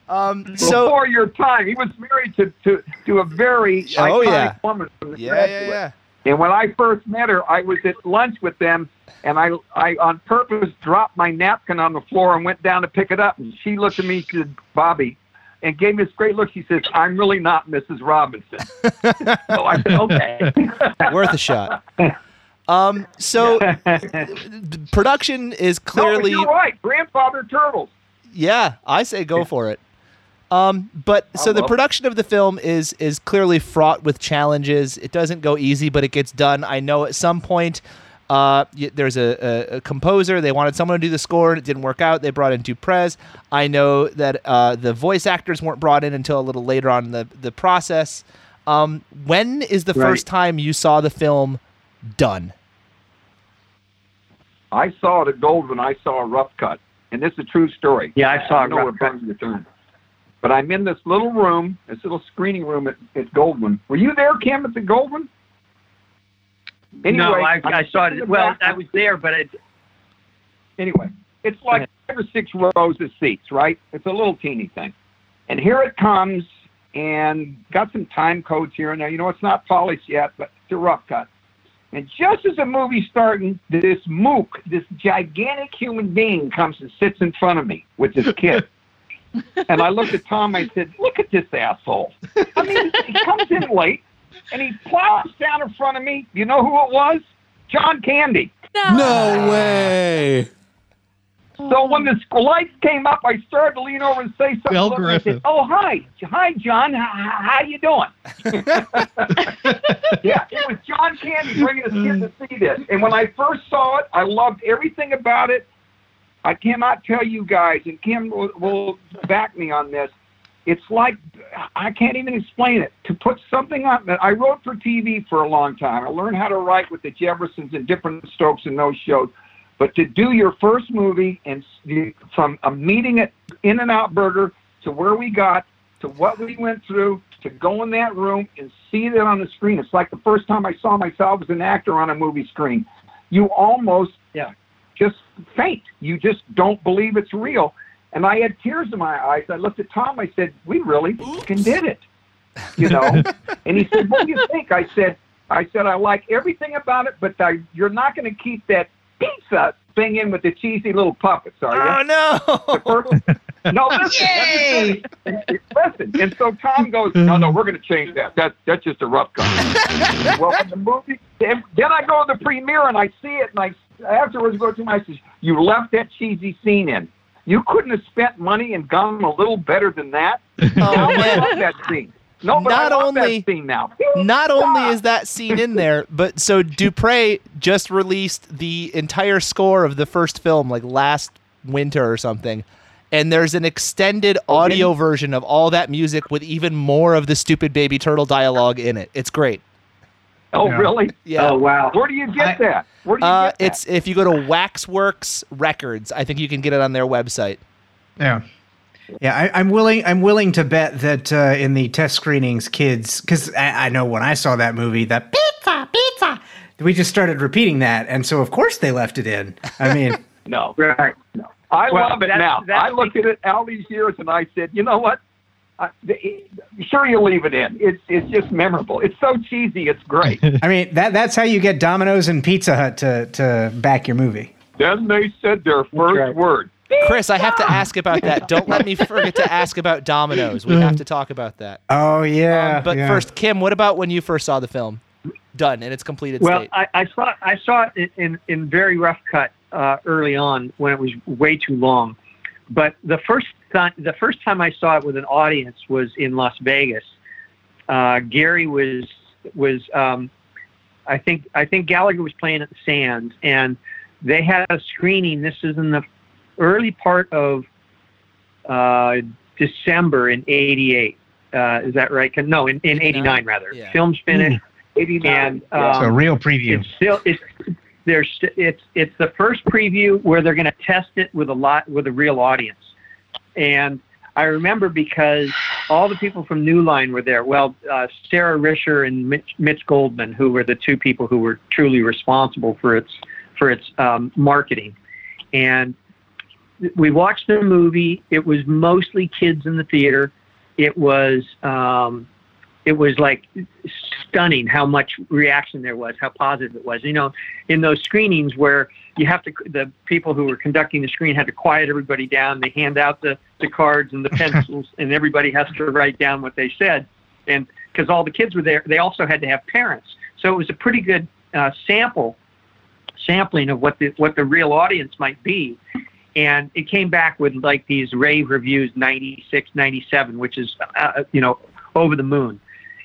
Um, so Before your time, he was married to to, to a very Oh, iconic yeah. woman from the yeah, yeah, Graduate. yeah. And when I first met her, I was at lunch with them, and I, I on purpose dropped my napkin on the floor and went down to pick it up. And she looked at me, she said, Bobby, and gave me this great look. She says, I'm really not Mrs. Robinson. so I said, okay. Worth a shot. Um, so production is no, clearly you're right. Grandfather Turtles. yeah. I say go for it. Um, but so the production of the film is is clearly fraught with challenges. It doesn't go easy, but it gets done. I know at some point. Uh, y- there's a, a, a composer. They wanted someone to do the score, and it didn't work out. They brought in Du Prez. I know that uh, the voice actors weren't brought in until a little later on in the the process. Um, when is the Right. first time you saw the film done? I saw it at Goldwyn. I saw a rough cut. And this is a true story. Yeah, I saw I a know rough we're cut. buzzing your time. But I'm in this little room, this little screening room at, at Goldwyn. Were you there, Kim, at the Goldwyn? Anyway, no, I, I'm saw it. Well, back- I was there, but it, anyway, it's like five or six rows of seats, right? It's a little teeny thing. And here it comes, and got some time codes here and there. You know, it's not polished yet, but it's a rough cut. And just as the movie's starting, this mook, this gigantic human being, comes and sits in front of me with this kid. And I looked at Tom. I said, "Look at this asshole. I mean, he comes in late, and he plows down in front of me. You know who it was? John Candy. No way. So when the lights came up, I started to lean over and say something. Bill to. I said, oh hi, hi John. How, how you doing? yeah, it was John Candy bringing us in to see this. And when I first saw it, I loved everything about it. I cannot tell you guys, and Kim will, will back me on this. It's like I can't even explain it. To put something on that I wrote for TV for a long time. I learned how to write with the Jeffersons and Diff'rent Strokes and those shows. But to do your first movie and from a meeting at In-N-Out Burger to where we got to what we went through to go in that room and see it on the screen, it's like the first time I saw myself as an actor on a movie screen. You almost Yeah. Just faint. You just don't believe it's real. And I had tears in my eyes. I looked at Tom. I said, "We really fucking did it," you know. and he said, "What do you think?" I said, "I said I like everything about it, but I, you're not going to keep that pizza thing in with the cheesy little puppets, are you?" Oh no! First- no, listen, let me listen. And so Tom goes, no, no, we're going to change that. That that's just a rough cut. well, when the movie, then, then I go to the premiere and I see it, and I afterwards go to my, says, you left that cheesy scene in. You couldn't have spent money and gone a little better than that. Oh I love that scene. No, but Not only- that scene now. Not only is that scene in there, but so Du Prez just released the entire score of the first film like last winter or something. And there's an extended audio version of all that music with even more of the stupid baby turtle dialogue in it. It's great. Oh, Yeah. really? Yeah. Oh wow. Where do you get that? Where do you Uh, get that? it's if you go to Waxworks Records, I think you can get it on their website. Yeah. Yeah, I, I'm willing. I'm willing to bet that uh, in the test screenings, kids, because I, I know when I saw that movie, that pizza, pizza, we just started repeating that, and so of course they left it in. I mean, No. Right. No. I Well, love it now. I looked at it all these years and I said, you know what? I, the, sure, you leave it in. It's it's just memorable. It's so cheesy. It's great. I mean that that's how you get Domino's and Pizza Hut to to back your movie. then they said their first right. word. Chris, I have to ask about that. Don't let me forget to ask about Domino's. We have to talk about that. Oh yeah, Um, but yeah. first, Kim, what about when you first saw the film? Done in its completed Well, state. I, I saw I saw it in, in, in very rough cut uh, early on when it was way too long. But the first time the first time I saw it with an audience was in Las Vegas. Uh, Gary was was um, I think I think Gallagher was playing at the Sands, and they had a screening. This is in the early part of uh, December in '88. Uh, is that right? No, in, in '89 rather. Yeah. Film's finished. And um, So real preview. it's still it's there's it's it's the first preview where they're going to test it with a lot with a real audience, and I remember because all the people from New Line were there. Well, uh, Sara Risher and Mitch, Mitch Goldman, who were the two people who were truly responsible for its for its um, marketing, and we watched the movie. It was mostly kids in the theater. It was um, it was like stunning how much reaction there was, how positive it was. You know, in those screenings where you have to, the people who were conducting the screen had to quiet everybody down. They hand out the, the cards and the pencils, and everybody has to write down what they said. And because all the kids were there, they also had to have parents. So it was a pretty good uh, sample sampling of what the what the real audience might be. And it came back with like these rave reviews, 96, 97, which is, uh, you know, over the moon.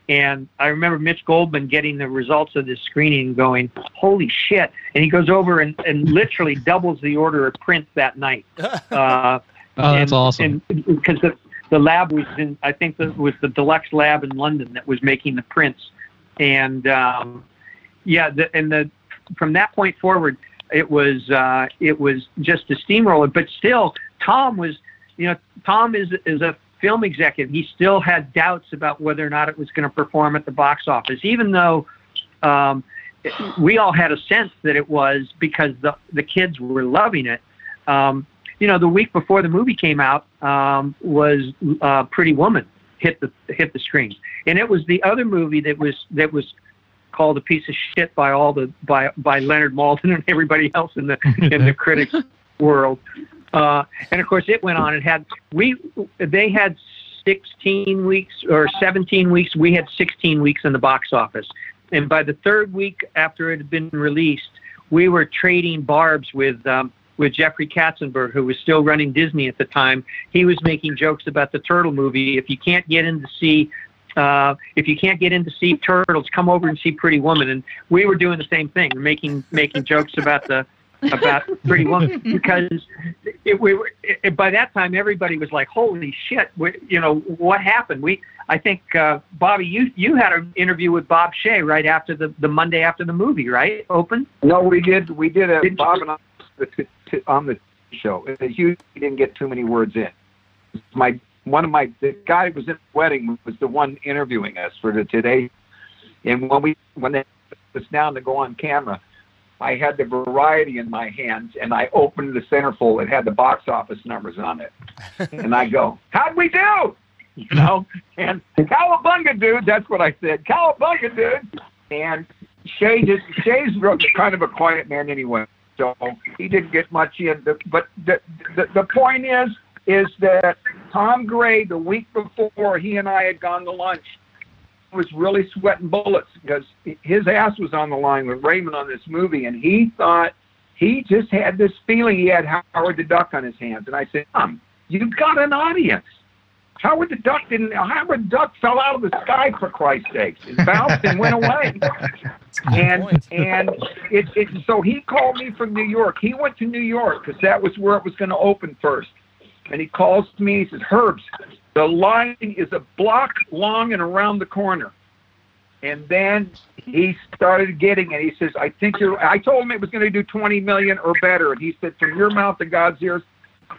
And I remember Mitch Goldman getting the results of this screening and going, holy shit. And he goes over and, and literally doubles the order of prints that night. Uh, Oh, that's and- awesome. And because the, the lab was in, I think that was the Deluxe lab in London that was making the prints. And um, yeah, the, and the, from that point forward, it was, uh, it was just a steamroller, but still Tom was, you know, Tom is, is a film executive. He still had doubts about whether or not it was going to perform at the box office, even though, um, we all had a sense that it was because the, the kids were loving it. Um, you know, the week before the movie came out um, was uh, Pretty Woman hit the hit the screen, and it was the other movie that was that was called a piece of shit by all the by by Leonard Maltin and everybody else in the in the critics world. Uh, and of course, it went on and had we they had 16 weeks or 17 weeks. We had 16 weeks in the box office, and by the third week after it had been released, we were trading barbs with. Um, with Jeffrey Katzenberg, who was still running Disney at the time, he was making jokes about the Turtle movie. If you can't get in to see uh, if you can't get in to see turtles, come over and see Pretty Woman. And we were doing the same thing, making making jokes about the about Pretty Woman because it, we were, it, by that time everybody was like, "Holy shit!" We, you know what happened? We I think uh, Bobby, you you had an interview with Bob Shaye right after the the Monday after the movie, right? Open. No, we did. We did a Bob and I on the show. You didn't get too many words in. My one of my the guy who was in the wedding was the one interviewing us for the today. And when we when it was down to go on camera, I had the variety in my hands and I opened the centerfold. It had the box office numbers on it. and I go, How'd we do? You know? And Cowabunga dude, that's what I said. Cowabunga dude. And Shaye just Shaye's kind of a quiet man anyway. So he didn't get much in. But the, the, the point is, is that Tom Gray, the week before he and I had gone to lunch, was really sweating bullets because his ass was on the line with Raymond on this movie, and he thought he just had this feeling he had Howard the Duck on his hands. And I said, Tom, you've got an audience. Howard the Duck didn't. Howard the Duck fell out of the sky for Christ's sakes. It bounced and went away. and and it, it so he called me from New York. He went to New York because that was where it was going to open first and he calls me. He says, "Herbs, the line is a block long and around the corner." And then he started getting it. He says, "I think you're." I told him it was going to do 20 million or better, and he said, "From your mouth to God's ears."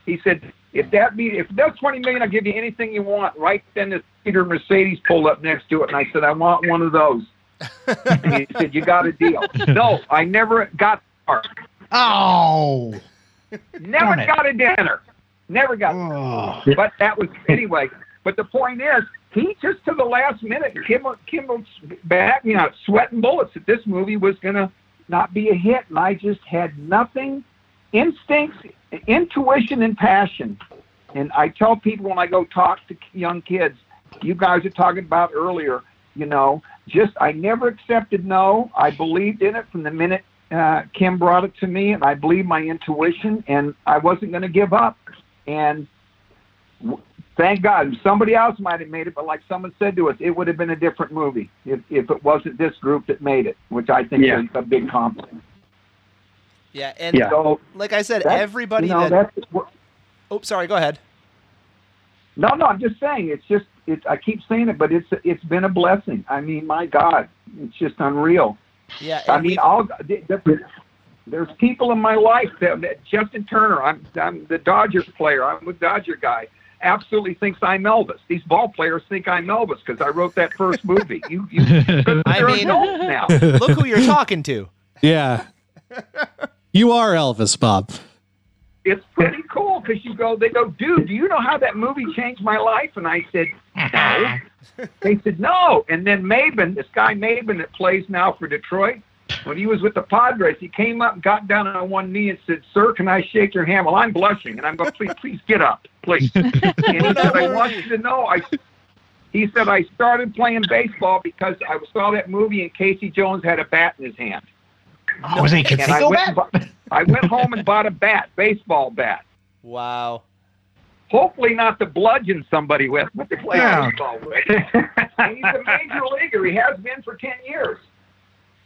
He said, "If that be if that's 20 million, I'll give you anything you want." Right then, this Peter Mercedes pulled up next to it, and I said, "I want one of those." and he said, "You got a deal." no, I never got. The car. Oh. Never got a dinner. Never got. Oh. But that was anyway. But the point is, he just to the last minute, Kimmel, Kimmel's back, you know, sweating bullets that this movie was gonna not be a hit, and I just had nothing, instincts, intuition, and passion. And I tell people when I go talk to young kids, you guys are talking about earlier, you know, just I never accepted no. I believed in it from the minute uh, Kim brought it to me, and I believed my intuition, and I wasn't going to give up. And thank God, somebody else might have made it, but like someone said to us, it would have been a different movie if, if it wasn't this group that made it, which I think yeah. is a big compliment. Yeah, and yeah. So like I said, everybody you know, that. Oh, sorry. Go ahead. No, no, I'm just saying. It's just. It's. I keep saying it, but it's. It's been a blessing. I mean, my God, it's just unreal. Yeah. I mean, all the, the, there's people in my life that, that Justin Turner, I'm, I'm the Dodgers player, I'm a Dodger guy, absolutely thinks I'm Elvis. These ball players think I'm Elvis because I wrote that first movie. You, you I mean, now. look who you're talking to. Yeah, you are Elvis, Bob. It's pretty cool because you go, they go, dude, do you know how that movie changed my life? And I said, no. they said, no. And then Maybin, this guy Maybin that plays now for Detroit, when he was with the Padres, he came up, got down on one knee, and said, "Sir, can I shake your hand?" Well, I'm blushing, and I'm going, "Please, please get up, please." and he said, "I want you to know." I he said, "I started playing baseball because I saw that movie, and Casey Jones had a bat in his hand." Oh, was he and I went, bought, I went home and bought a bat, baseball bat. Wow. Hopefully not to bludgeon somebody with, but to play yeah. baseball with. He's a major leaguer. He has been for ten years.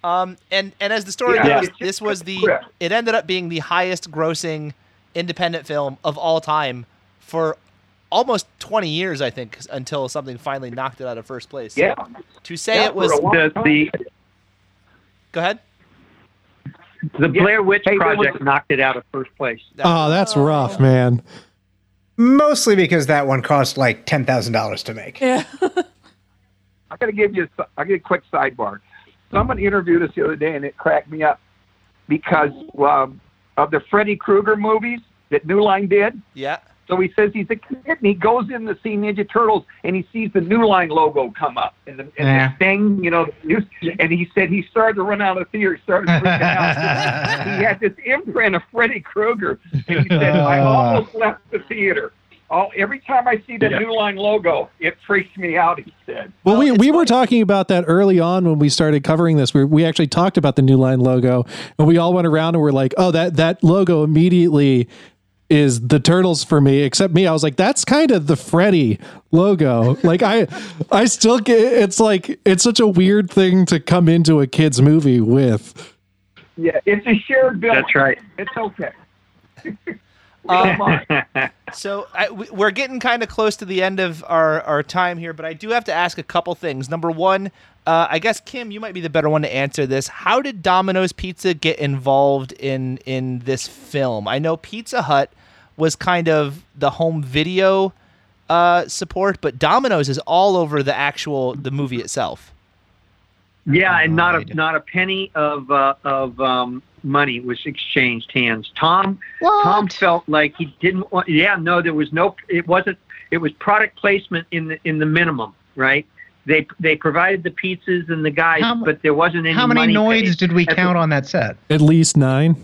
Um, and and as the story yeah. goes, this was the it ended up being the highest grossing independent film of all time for almost 20 years, I think, until something finally knocked it out of first place. Yeah. To say yeah, it was the, the Go ahead. The Blair Witch hey, Project was, knocked it out of first place. Oh, that's oh. rough, man. Mostly because that one cost like ten thousand dollars to make. Yeah. I got to give you. A, I get a quick sidebar someone interviewed us the other day, and it cracked me up because um, of the Freddy Krueger movies that New Line did. Yeah. So he says he's a kid, and he goes in to see Ninja Turtles, and he sees the New Line logo come up, and the, and Yeah. the thing, you know, and he said he started to run out of theater, started freaking out. he had this imprint of Freddy Krueger, and he said, "I almost left the theater." All, every time I see the Yeah. New Line logo, it freaks me out. He said. Well, we, we were talking about that early on when we started covering this. We, we actually talked about the New Line logo, and we all went around and were like, "Oh, that that logo immediately is the turtles for me." Except me, I was like, "That's kind of the Freddy logo." Like I, I still get. It's like it's such a weird thing to come into a kids movie with. Yeah, it's a shared building. That's right. It's okay. Um. So I, we- we're getting kind of close to the end of our, our time here, but I do have to ask a couple things. Number one, uh, I guess Kim, you might be the better one to answer this. How did Domino's Pizza get involved in in this film? I know Pizza Hut was kind of the home video uh, support, but Domino's is all over the actual the movie itself. Yeah, and not a not a penny of uh, of um, money was exchanged hands. Tom Tom felt like he didn't want. Yeah, no, there was no. It wasn't. It was product placement in the in the minimum, right? They they provided the pizzas and the guys, How but there wasn't any. How many money noids paid. did we count on that set? At least nine.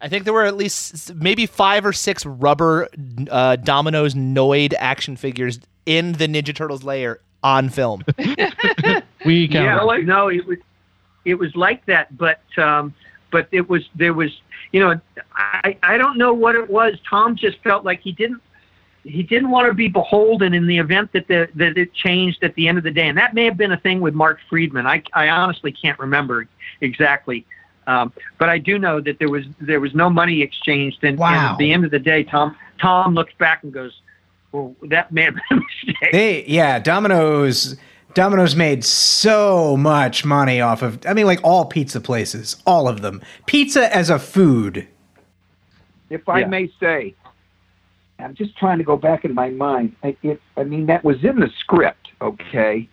I think there were at least maybe five or six rubber uh, Domino's Noid action figures in the Ninja Turtles layer on film. We count. Yeah, no, it was it was like that, but um, but it was there was you know I I don't know what it was. Tom just felt like he didn't he didn't want to be beholden in the event that the that it changed at the end of the day, and that may have been a thing with Mark Freedman. I I honestly can't remember exactly. Um, but I do know that there was there was no money exchanged, and, and at the end of the day, Tom Tom looks back and goes, "Well, that may have been a mistake." They yeah, Domino's Domino's made so much money off of I mean like all pizza places, all of them. Pizza as a food. if I Yeah. may say, I'm just trying to go back in my mind. I, it, I mean, that was in the script, okay?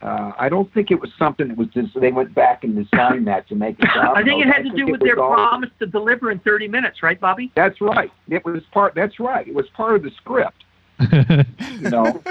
Uh, I don't think it was something that was just they went back and designed that to make it. I think it had to do with their all- promise to deliver in 30 minutes, right, Bobby? That's right. It was part. That's right. It was part of the script. You know.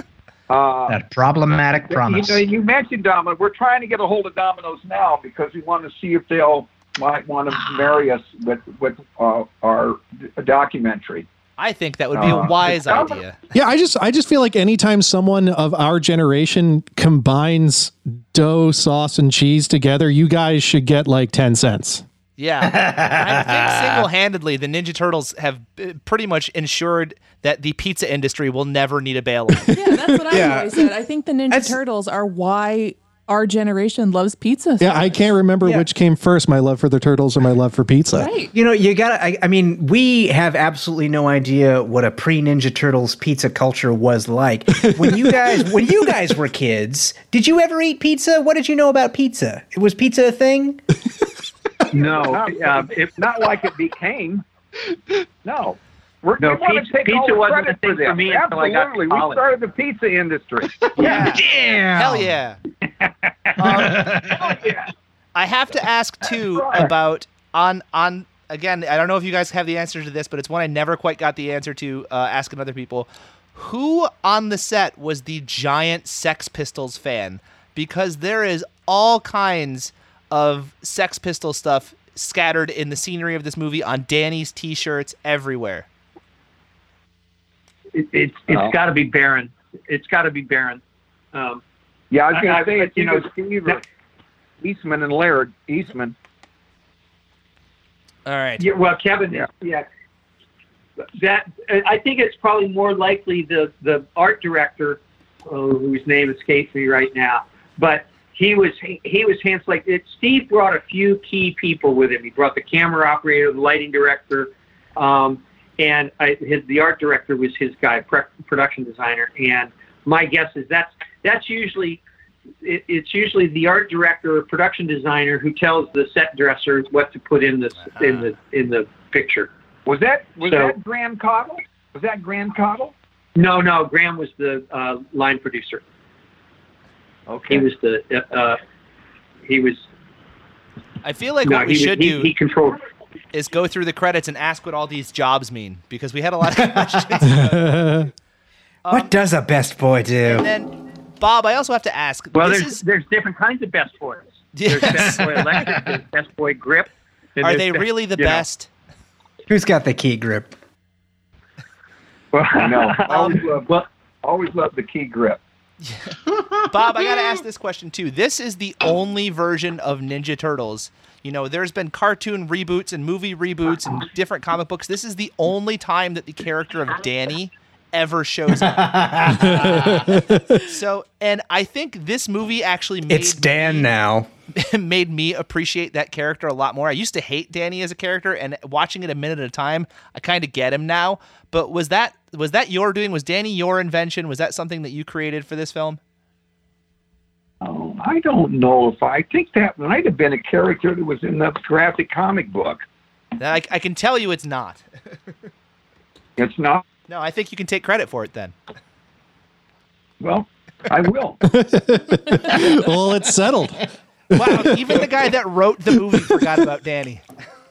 Uh, that problematic promise. You, know, you mentioned Domino. We're trying to get a hold of Domino's now because we want to see if they'll might want to marry us with with uh, our documentary. I think that would be a Uh, wise Domino- idea. Yeah, I just I just feel like anytime someone of our generation combines dough, sauce, and cheese together, you guys should get like ten cents. Yeah. I think single handedly, the Ninja Turtles have uh, pretty much ensured that the pizza industry will never need a bailout. Yeah, that's what I Yeah. always said. I think the Ninja That's- Turtles are why our generation loves pizza. so Yeah, I can't remember Yeah. which came first, my love for the turtles or my love for pizza. Right. You know, you gotta. I, I mean, we have absolutely no idea what a pre Ninja Turtles pizza culture was like. When you guys, when you guys were kids, did you ever eat pizza? What did you know about pizza? Was pizza a thing? No, Not, uh, it, not like it became. No. We're, No, we want pizza- to take pizza all the wasn't credit a thing for for this. me until I got to Absolutely, we started the pizza industry. Yeah. Damn. Hell yeah. Um, I have to ask too right. about on on again. I don't know if you guys have the answer to this, but it's one I never quite got the answer to. Uh, asking other people, who on the set was the giant Sex Pistols fan? Because there is all kinds of Sex Pistol stuff scattered in the scenery of this movie on Danny's T-shirts everywhere. it, it's it's Oh. got to be Barron. It's got to be Barron. Um, Yeah, I was going to say I- it's you know, either Steve or Eastman and Laird. Eastman. All right. yeah, well, Kevin, Yeah. yeah. That I think it's probably more likely the the art director, oh, whose name escapes me right now, but he was he, he was hands like it. Steve brought a few key people with him. He brought the camera operator, the lighting director, um, and I, his the art director was his guy, pre- production designer. And my guess is that's that's usually it, it's usually the art director or production designer who tells the set dresser what to put in the in the in the picture. Was that was So- that Graham Cottle? Was that Graham Cottle? No, no, Graham was the uh, line producer. Okay. He was the uh, uh, he was I feel like no, what we he, should he, do. he controlled. is go through the credits and ask what all these jobs mean because we had a lot of questions. what does a best boy do? and then, Bob, I also have to ask. Well, this there's is, there's different kinds of best boys. There's best boy electric. There's best boy grip. are they best- really the you know. best? Who's got the key grip? Well, I know. Always love, well, always love the key grip. Bob, I got to ask this question too. This is the only version of Ninja Turtles. You know, there's been cartoon reboots and movie reboots and different comic books. This is the only time that the character of Danny ever shows up. so, and I think this movie actually made It's Dan now. made me appreciate that character a lot more. I used to hate Danny as a character, and watching it a minute at a time, I kind of get him now. But was that was that your doing? Was Danny your invention? Was that something that you created for this film? Oh, I don't know if I, I think that might have been a character that was in the graphic comic book. I, I can tell you it's not. It's not. No, I think you can take credit for it then. Well, I will. well, it's settled. Wow, even the guy that wrote the movie forgot about Danny.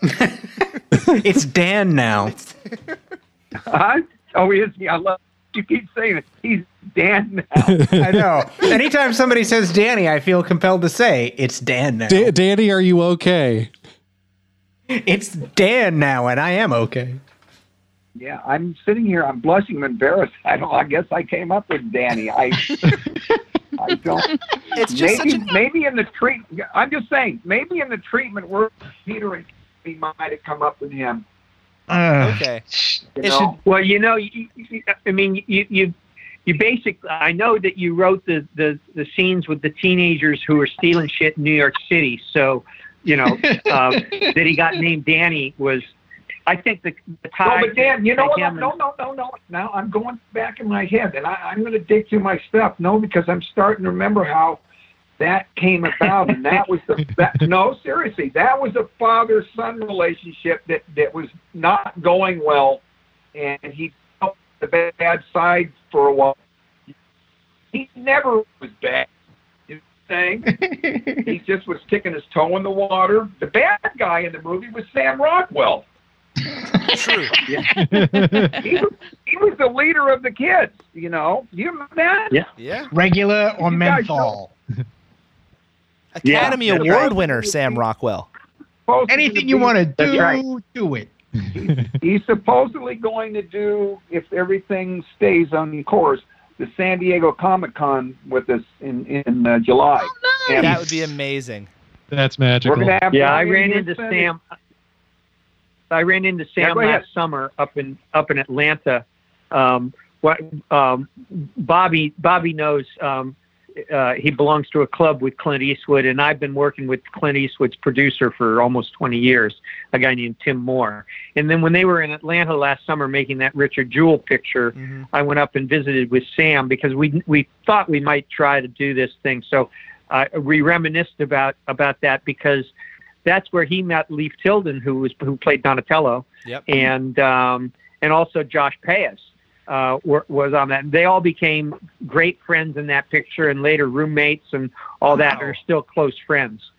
It's Dan now. I, oh, he is. I love. You keep saying it. He's Dan now. I know. Anytime somebody says Danny, I feel compelled to say it's Dan now. Da- Danny, are you okay? It's Dan now, and I am okay. Yeah, I'm sitting here. I'm blushing. I'm embarrassed. I don't. I guess I came up with Danny. I. I don't. It's just maybe, such a maybe in the treat. I'm just saying. Maybe in the treatment where Peter and he might have come up with him. Uh, okay. You It know? well, you know, you, you, I mean, you you you basically. I know that you wrote the the the scenes with the teenagers who were stealing shit in New York City. So, you know, um, that he got named Danny was. I think the, the No, but Dan, you know what? him No, no, no, no. Now I'm going back in my head, and I, I'm going to dig through my stuff. No, because I'm starting to remember how that came about, and that was the that, no, seriously, that was a father-son relationship that that was not going well, and he felt the bad side for a while. He never was bad. You know what I'm saying? he just was sticking his toe in the water. The bad guy in the movie was Sam Rockwell True. he was he was the leader of the kids. You know, you remember that? Yeah. Yeah. regular or You menthol? Academy Yeah, Award right. winner Sam Rockwell. Supposed Anything you want to do, right. do it. He's supposedly going to do, if everything stays on course, the San Diego Comic Con with us in in uh, July. And That would be amazing. That's we're magical. gonna have. Yeah, I ran into and- Sam. I ran into Sam ahead. last summer up in up in Atlanta. Um, what um, Bobby Bobby knows. Um, uh, he belongs to a club with Clint Eastwood, and I've been working with Clint Eastwood's producer for almost 20 years, a guy named Tim Moore. And then when they were in Atlanta last summer making that Richard Jewell picture, Mhm. I went up and visited with Sam because we we thought we might try to do this thing. So uh, we reminisced about about that because that's where he met Leif Tilden, who was who played Donatello, Yep. and um, and also Josh Pais uh, were, was on that. They all became great friends in that picture, and later roommates and all that. Wow. Are still close friends.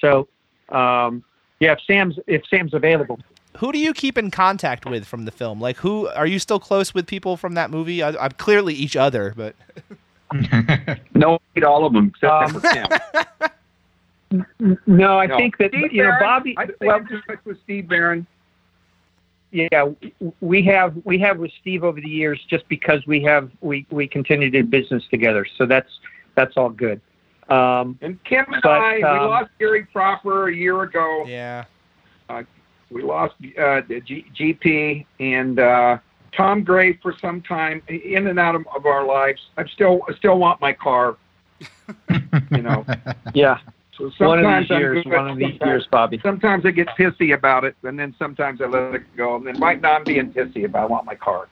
So um, yeah, if Sam's if Sam's available. Who do you keep in contact with from the film? Like, who are you still close with people from that movie? I, I'm clearly each other, but No, eat all of them except Um, for Sam. No, I No. think that Steve you know Bobby. I stay well, in touch with Steve Barron. yeah we have we have with steve over the years just because we have we we continue to do business together so that's that's all good um And Kim and But, I, we um, lost Gary Propper a year ago. yeah. We lost uh, the G- GP and uh, Tom Gray for some time, in and out of, of our lives. I still I still want my car. you know, yeah so one of sometimes these I'm years good, one of these sometimes- years bobby Sometimes I get pissy about it, and then sometimes I let it go. And then right now I'm being pissy, but I want my car.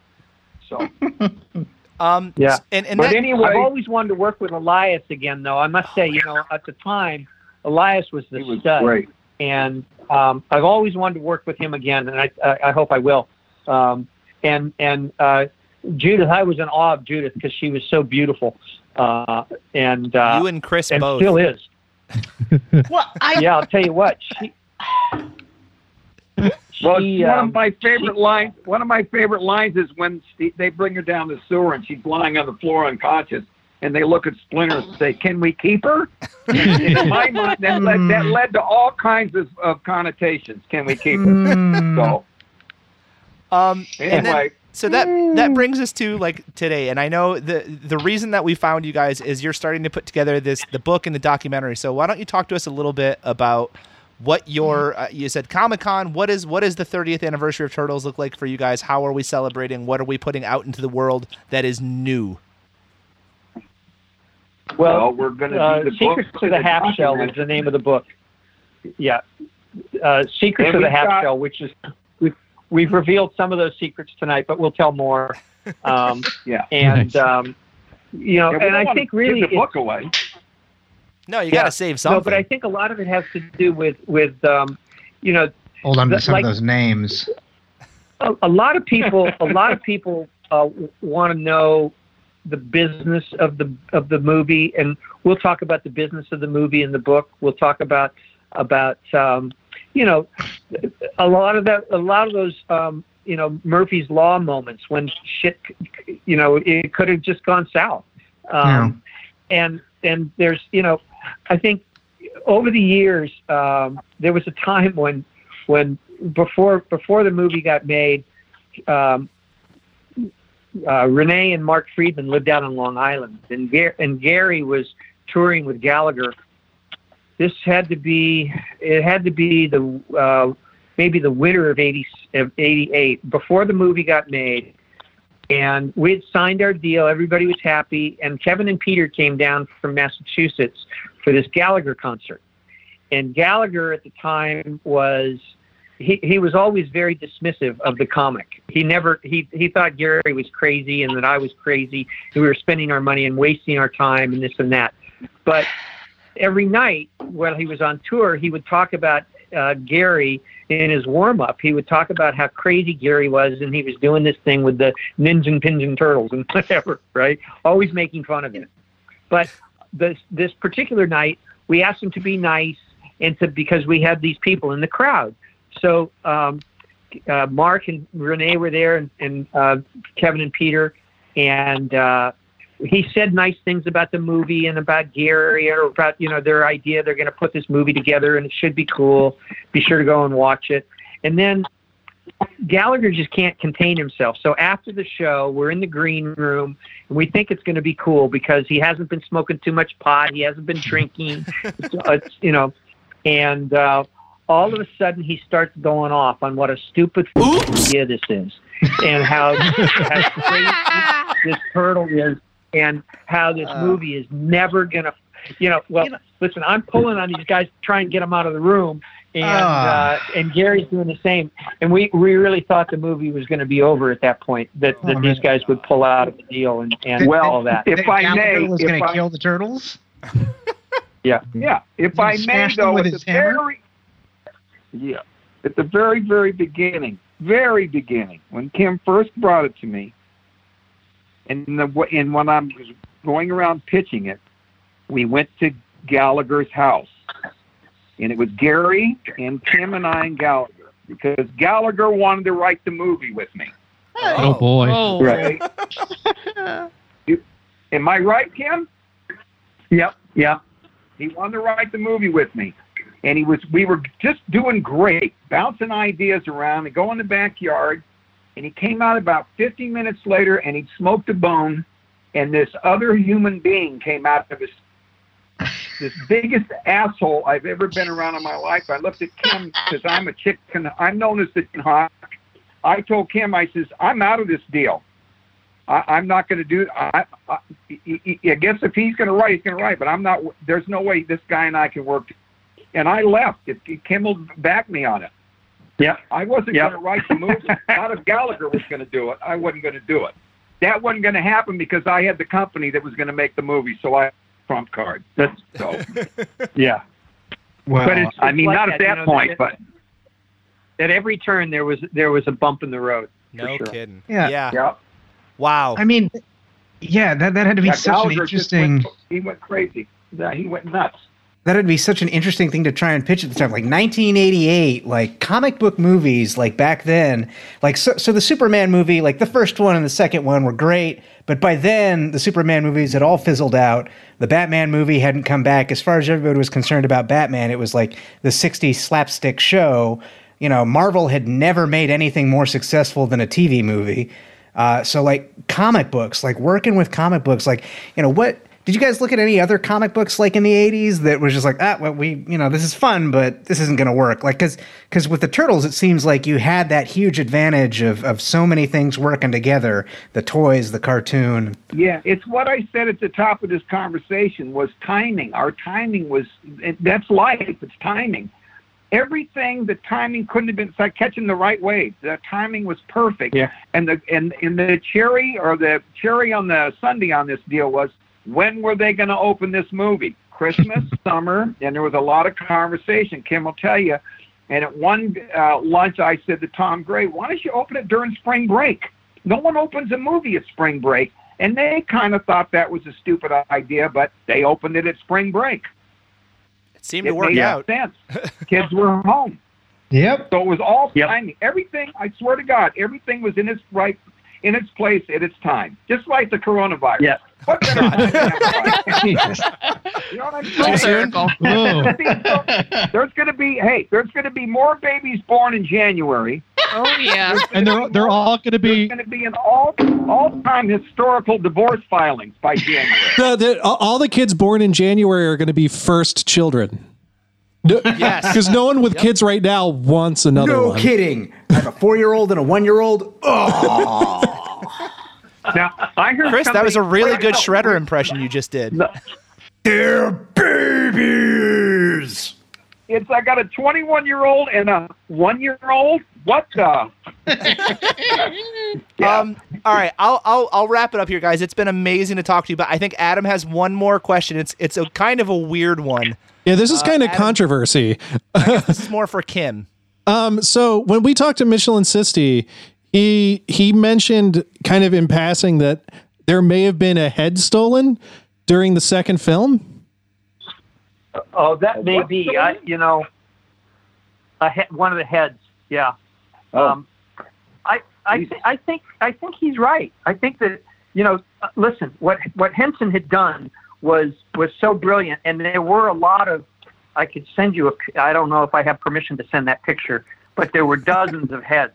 So Um. Yeah. And and But that, anyway- i've always wanted to work with elias again though i must say you know at the time elias was the was stud great. and um, I've always wanted to work with him again, and I I, I hope I will. Um, and and uh, Judith, I was in awe of Judith because she was so beautiful, uh, and uh, you and Chris and both. still is. Well, I Yeah, I'll tell you what. She, Well, She, one um, of my favorite lines. One of my favorite lines is when Steve, they bring her down the sewer and she's lying on the floor unconscious, and they look at Splinter and say, "Can we keep her?" In my mind, that led, that led to all kinds of, of connotations. Can we keep her? Mm. So Um, and then- anyway, so that that brings us to like today, and I know the the reason that we found you guys is you're starting to put together this the book and the documentary. So why don't you talk to us a little bit about what your uh, you said Comic Con? What is what is the 30th anniversary of Turtles look like for you guys? How are we celebrating? What are we putting out into the world that is new? well, we're going to uh, do the Secrets book to the and Half Shell is the name of the book. Yeah, uh, Secrets And of the we've Half got- Shell, which is we've we've revealed some of those secrets tonight, but we'll tell more. Um, Yeah. and um, you know, Yeah, and I think really give the book away. No, you Yeah. got to save something. no, but I think a lot of it has to do with with um, you know Hold on to That- some like- of those names. a, a lot of people a lot of people uh, want to know the business of the of the movie and we'll talk about the business of the movie in the book we'll talk about about um, you know a lot of that a lot of those um, you know Murphy's law moments when shit you know it could have just gone south um, and and there's you know I think over the years um, there was a time when when before before the movie got made, um, uh, Renee and Mark Freedman lived out on Long Island, and Gar- and Gary was touring with Gallagher. This had to be it had to be the uh, maybe the winter of eighty of eighty eight before the movie got made. And we had signed our deal. Everybody was happy. And Kevin and Peter came down from Massachusetts for this Gallagher concert. And Gallagher at the time was he, he was always very dismissive of the comic. He never he he thought Gary was crazy and that I was crazy. And we were spending our money and wasting our time and this and that. But every night while he was on tour, he would talk about uh, Gary in his warm up. He would talk about how crazy Gary was and he was doing this thing with the Ninja Pinja Turtles and whatever, right? Always making fun of him. But this this particular night, we asked him to be nice and to because we had these people in the crowd. So um, uh, Mark and Renee were there, and, and uh, Kevin and Peter, and uh, he said nice things about the movie and about Gary or about you know their idea. They're going to put this movie together, and it should be cool. Be sure to go and watch it. And then Gallagher just can't contain himself. So after the show, we're in the green room, and we think it's going to be cool because he hasn't been smoking too much pot. He hasn't been drinking. it's, it's, you know, and uh, all of a sudden he starts going off on what a stupid idea this is, and how, how this turtle is, and how this movie is never going to, you know. Well, listen, I'm pulling on these guys to try and get them out of the room. And Ah. uh, and Gary's doing the same, and we we really thought the movie was going to be over at that point. That, that Oh, these man. guys would pull out of the deal and and Well, all that. if I Gallagher may, was going to kill the turtles. Yeah. Yeah, if I may, smashed them though, with at his the hammer? very yeah, at the very, very beginning, very beginning, when Kim first brought it to me, and the and when I was going around pitching it, we went to Gallagher's house, and it was Gary and Kim and I and Gallagher because Gallagher wanted to write the movie with me. Oh, oh boy. Oh. Right? You- am I right, Kim? Yep. Yep. He wanted to write the movie with me. And he was we were just doing great, bouncing ideas around and go in the backyard. And he came out about 50 minutes later and he'd smoked a bone and this other human being came out of his this biggest asshole I've ever been around in my life. I looked at Kim because I'm a chicken. I'm known as the hawk. I told Kim, I says, I'm out of this deal. I, I'm not going to do. I, I, I I guess if he's going to write, he's going to write. But I'm not. There's no way this guy and I can work. And I left. If Kim will back me on it. Yep. I wasn't Yep. going to write the movie. Not if Gallagher was going to do it. I wasn't going to do it. That wasn't going to happen because I had the company that was going to make the movie. So I trump card. That's So, yeah. Well, but it's. I mean, like not that, at that you know, point, that- but At every turn there was there was a bump in the road. no sure. kidding. Yeah. Yeah. yeah. Wow. I mean, yeah, that that had to be Yeah, such Gallagher just interesting. went- he went crazy. Yeah, he went nuts. That'd be such an interesting thing to try and pitch at the time like 1988 like comic book movies like back then like so, so the superman movie like the first one and the second one were great but by then the superman movies had all fizzled out. The batman movie hadn't come back. As far as everybody was concerned about batman it was like the 60s slapstick show. You know marvel had never made anything more successful than a tv movie. Uh, so like comic books like working with comic books like you know what did you guys look at any other comic books like in the 80s that was just like ah well we you know this is fun but this isn't going to work like because because with the turtles it seems like you had that huge advantage of of so many things working together the toys the cartoon Yeah, it's what I said at the top of this conversation was timing. Our timing was that's life. It's timing. Everything, the timing couldn't have been. It's like catching the right wave. The timing was perfect. Yeah. And the and and the cherry or the cherry on the sundae on this deal was when were they going to open this movie? Christmas, summer, and there was a lot of conversation. Kim will tell you. And at one uh, lunch, I said to Tom Gray, "Why don't you open it during spring break? No one opens a movie at spring break." And they kind of thought that was a stupid idea, but they opened it at spring break. It seemed It to work made out. sense. Kids were home. Yep. So it was all Yep. timing. Everything, I swear to God, everything was in its right, in its place at its time. Just like the coronavirus. Yeah. What better time? You know what I'm Too saying? soon? There's going to be, hey, there's going to be more babies born in January. Oh yeah. And they're they're all going to be going to be an all all time historical divorce filings by January. The, the, all all the kids born in January are going to be first children. Yes. Because no one with kids right now wants another no one. kidding i have a four-year-old and a one-year-old oh Now I heard Chris, that was a really good shredder impression you just did. they're babies It's I got a 21 year old and a one year old. What the? Um, all right, I'll, I'll I'll wrap it up here, guys. It's been amazing to talk to you, but I think Adam has one more question. It's it's a kind of a weird one. Yeah, this is kind of Adam- controversy. This is more for Kim. Um, so when we talked to Michelan Sisti, he he mentioned kind of in passing that there may have been a head stolen during the second film. Oh, that may be. I, you know, a he- one of the heads. Yeah. Oh. Um, I I, th- I think I think he's right. I think that you know. uh, Listen, what what Henson had done was was so brilliant, and there were a lot of. I could send you a. p- I don't know if I have permission to send that picture, but there were dozens of heads.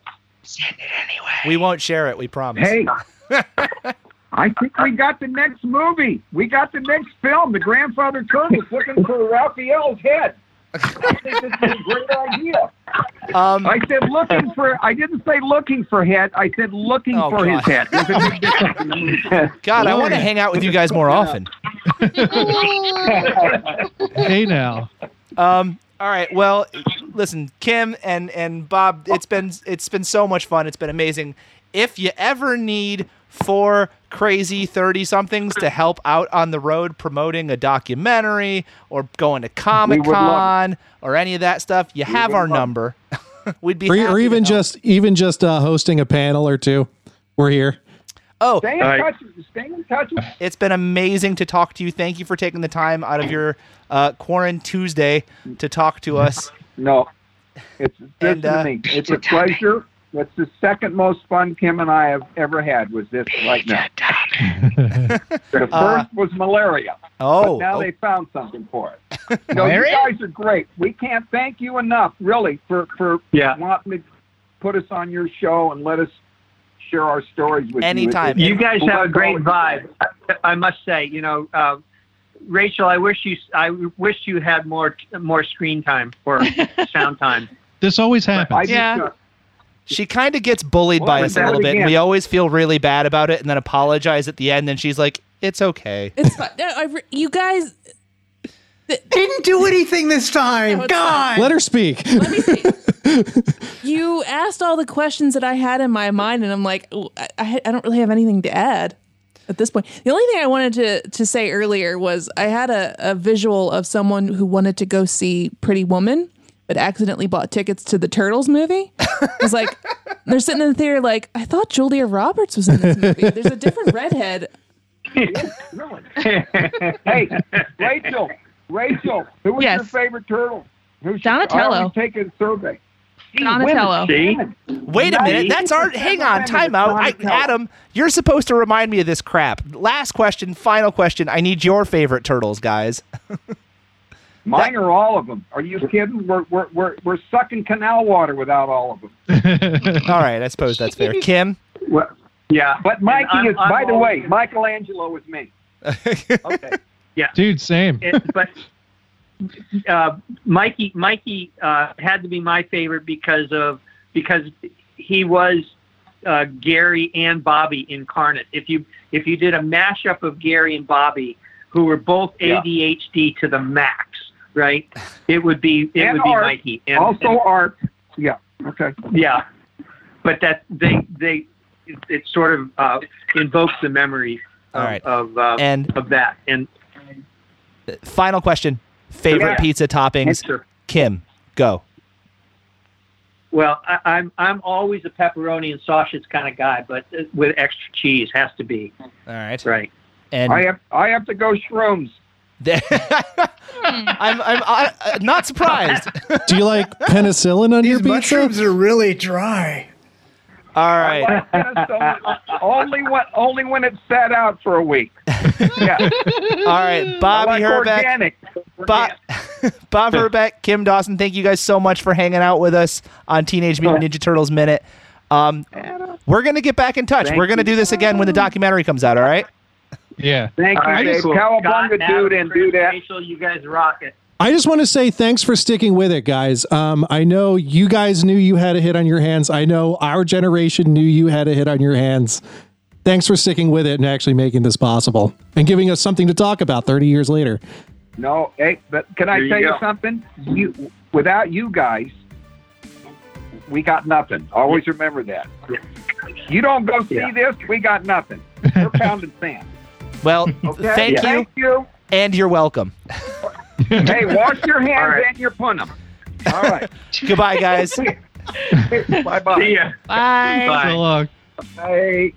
We won't share it. We promise. Hey, I think we got the next movie. We got the next film. The grandfather Turtle's looking for Raphael's head. I think this is a great idea. Um, I said looking for. I didn't say looking for head. I said looking Oh, for his God. head. There's a big difference. God, I want to hang out with you guys more often. hey now. Um, all right. Well, listen, Kim and and Bob, it's been it's been so much fun. It's been amazing. If you ever need four crazy 30 somethings to help out on the road promoting a documentary or going to Comic Con or any of that stuff, you have our love number. We'd be or, happy or even just even just uh, hosting a panel or two. We're here. Oh, Stay in All right. touch. Stay in touch. It's been amazing to talk to you. Thank you for taking the time out of your uh, Quarantine Tuesday to talk to us. No, it's listen And, uh, to me. It's a pleasure. That's the second most fun Kim and I have ever had. Was this right now? the first Uh, was malaria. Oh, but now oh, they found something for it. no, you guys are great. We can't thank you enough, really, for for Yeah. wanting to put us on your show and let us share our stories with Anytime. you. Anytime. You guys have a great vibe. I- I must say, you know, uh, Rachel, I wish you, I wish you had more, more screen time or sound time. This always happens. Yeah. she kind of gets bullied Well, by us a little it bit, and we always feel really bad about it, and then apologize at the end. And she's like, "It's okay." It's fine. No, I re- you guys. didn't do anything this time No, it's god Let her speak. Let me see. you asked all the questions that I had in my mind, and I'm like, I, I, I don't really have anything to add at this point. The only thing I wanted to to say earlier was I had a, a visual of someone who wanted to go see Pretty Woman, but accidentally bought tickets to the Turtles movie. I was like, they're sitting in the theater, like, I thought Julia Roberts was in this movie. There's a different redhead. hey, Rachel, Rachel, who was your favorite turtle? Who should Donatello. always take a survey? Gee, Donatello. Wait a minute. That's our. Hang on. Time out. I, Adam, you're supposed to remind me of this crap. Last question. Final question. I need your favorite turtles, guys. Mine are all of them. Are you kidding? We're, we're, we're, we're sucking canal water without all of them. All right. I suppose that's fair. Kim. Well, Yeah, but Mikey I'm- is, I'm by the way, Michelangelo is me. Okay. Yeah. Dude, same. it, but uh, Mikey Mikey uh, had to be my favorite because of because he was uh, Gary and Bobby incarnate. If you if you did a mashup of Gary and Bobby, who were both Yeah. ADHD to the max, right? It would be it And would be art. Mikey. And, also art. Yeah. Okay. yeah, but that they they it, it sort of uh, invokes the memories of All right. of, uh, And of that and final question. Favorite Yeah. pizza toppings. answer. Kim, go. Well, I, I'm I'm always a pepperoni and sausage kind of guy, but uh, with extra cheese has to be All right. right. And I have I have to go shrooms. I'm I'm uh, uh, not surprised. Do you like penicillin on your These pizza? mushrooms are really dry. All right. Only when only when it's sat out for a week. Yeah. All right. Bobby like Herbeck. organic. Bob, Bob Herbeck, Kim Dawson, thank you guys so much for hanging out with us on Teenage Mutant Ninja Turtles Minute. Um, we're going to get back in touch. Thank we're going to you. do this again when the documentary comes out, all right? Yeah. Thank you, All right, Dave. cool. Cowabunga, dude, and do that. Rachel, you guys rock it. I just want to say thanks for sticking with it, guys. Um, I know you guys knew you had a hit on your hands. I know our generation knew you had a hit on your hands. Thanks for sticking with it and actually making this possible and giving us something to talk about 30 years later. No, hey, but can I There you tell you go. something? You, without you guys, we got nothing. Always remember that. You don't go see Yeah. this, we got nothing. We're pounding sand. Well, Okay? thank you, Thank you. and you're welcome. Hey, wash your hands All right. and your punum. All right. Goodbye, guys. bye bye. See ya. Bye. Bye. So long. Bye.